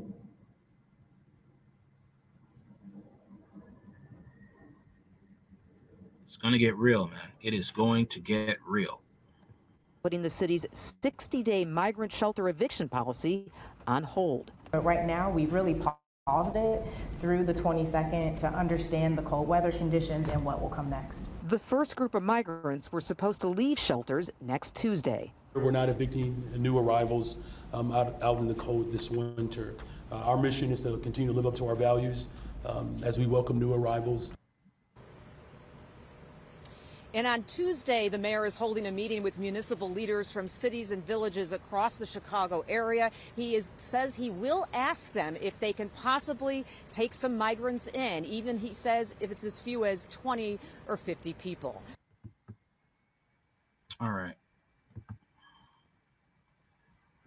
It's going to get real, man. It is going to get real. Putting the city's 60 day migrant shelter eviction policy on hold. But right now, we've really paused it through the 22nd to understand the cold weather conditions and what will come next. The first group of migrants were supposed to leave shelters next Tuesday. We're not evicting new arrivals um, out, out in the cold this winter. Uh, our mission is to continue to live up to our values um, as we welcome new arrivals. And on Tuesday, the mayor is holding a meeting with municipal leaders from cities and villages across the Chicago area. He is, says he will ask them if they can possibly take some migrants in, even he says if it's as few as 20 or 50 people. All right.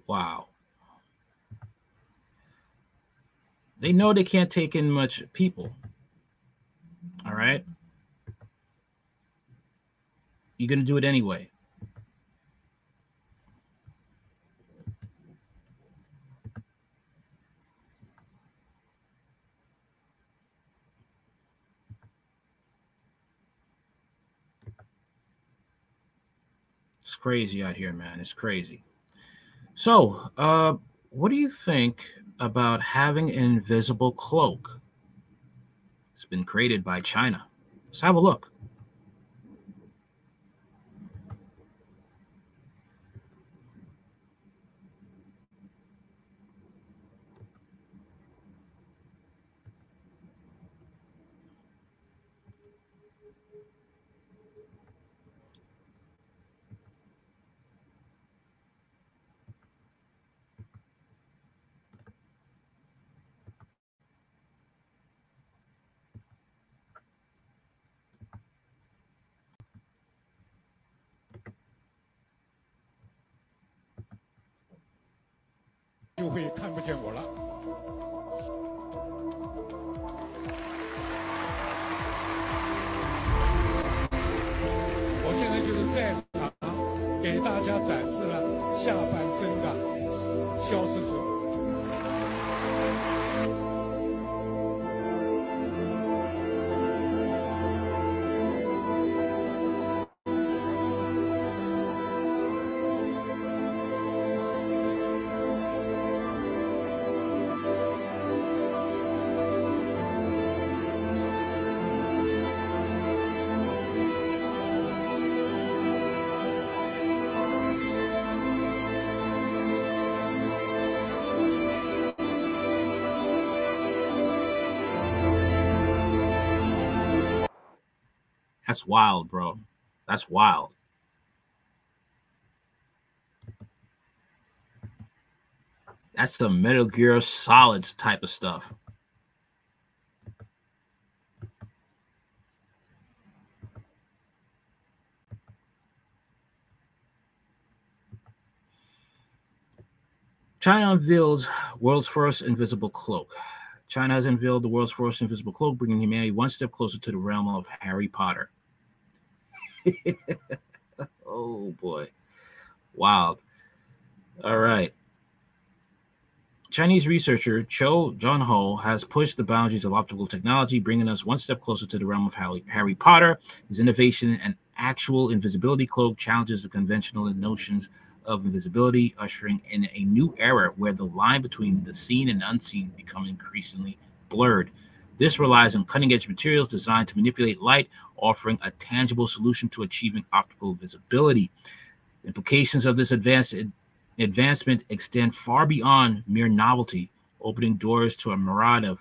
Wow. They know they can't take in much people. All right. You're going to do it anyway. It's crazy out here, man. It's crazy. So, uh, what do you think about having an invisible cloak? It's been created by China. Let's have a look. That's wild, bro. That's wild. That's the Metal Gear Solids type of stuff. China unveils world's first invisible cloak. China has unveiled the world's first invisible cloak, bringing humanity one step closer to the realm of Harry Potter. oh boy. Wild. All right. Chinese researcher Cho Junho has pushed the boundaries of optical technology, bringing us one step closer to the realm of Harry, Harry Potter. His innovation and actual invisibility cloak challenges the conventional notions of invisibility, ushering in a new era where the line between the seen and unseen become increasingly blurred. This relies on cutting edge materials designed to manipulate light, offering a tangible solution to achieving optical visibility. Implications of this advanced advancement extend far beyond mere novelty, opening doors to a myriad of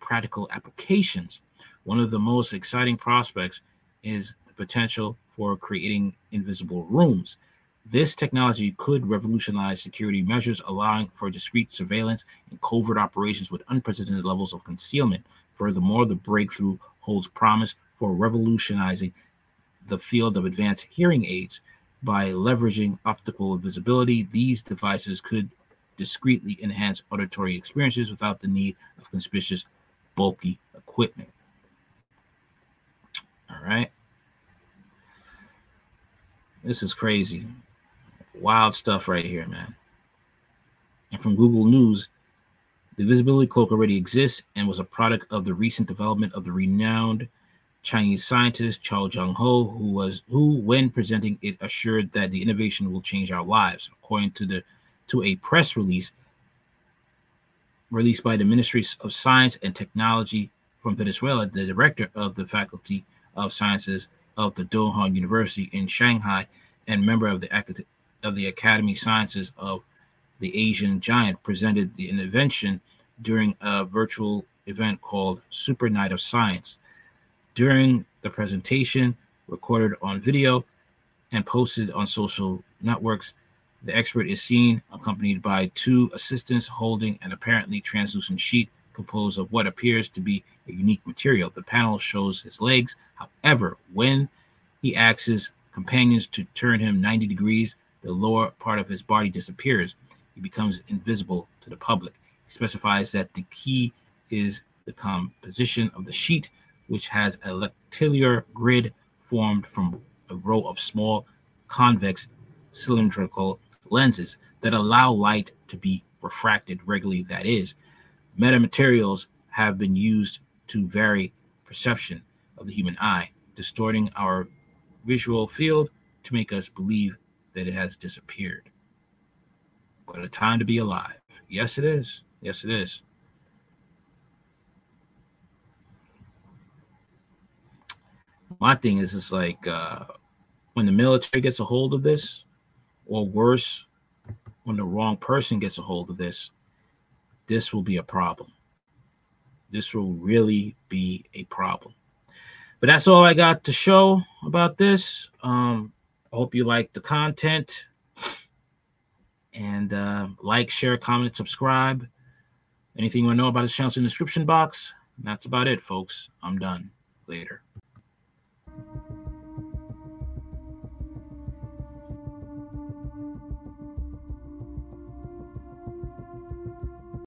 practical applications. One of the most exciting prospects is the potential for creating invisible rooms. This technology could revolutionize security measures, allowing for discreet surveillance and covert operations with unprecedented levels of concealment. Furthermore, the breakthrough holds promise for revolutionizing the field of advanced hearing aids. By leveraging optical visibility, these devices could discreetly enhance auditory experiences without the need of conspicuous, bulky equipment. All right. This is crazy. Wild stuff right here, man. And from Google News, the visibility cloak already exists and was a product of the recent development of the renowned Chinese scientist Chao Jung-ho, who was who, when presenting it, assured that the innovation will change our lives. According to the to a press release released by the Ministry of Science and Technology from Venezuela, the director of the Faculty of Sciences of the Doha University in Shanghai and member of the of the Academy Sciences of the Asian Giant presented the invention during a virtual event called Super Night of Science. During the presentation, recorded on video and posted on social networks, the expert is seen accompanied by two assistants holding an apparently translucent sheet composed of what appears to be a unique material. The panel shows his legs. However, when he asks his companions to turn him 90 degrees, the lower part of his body disappears. He becomes invisible to the public. He specifies that the key is the composition of the sheet, which has a lenticular grid formed from a row of small convex cylindrical lenses that allow light to be refracted regularly. That is, metamaterials have been used to vary perception of the human eye, distorting our visual field to make us believe that it has disappeared. What a time to be alive. Yes, it is. Yes, it is. My thing is, it's like uh, when the military gets a hold of this, or worse, when the wrong person gets a hold of this, this will be a problem. This will really be a problem. But that's all I got to show about this. Um, I hope you like the content. And uh, like, share, comment, subscribe. Anything you want to know about this channel is in the description box. And that's about it, folks. I'm done. Later.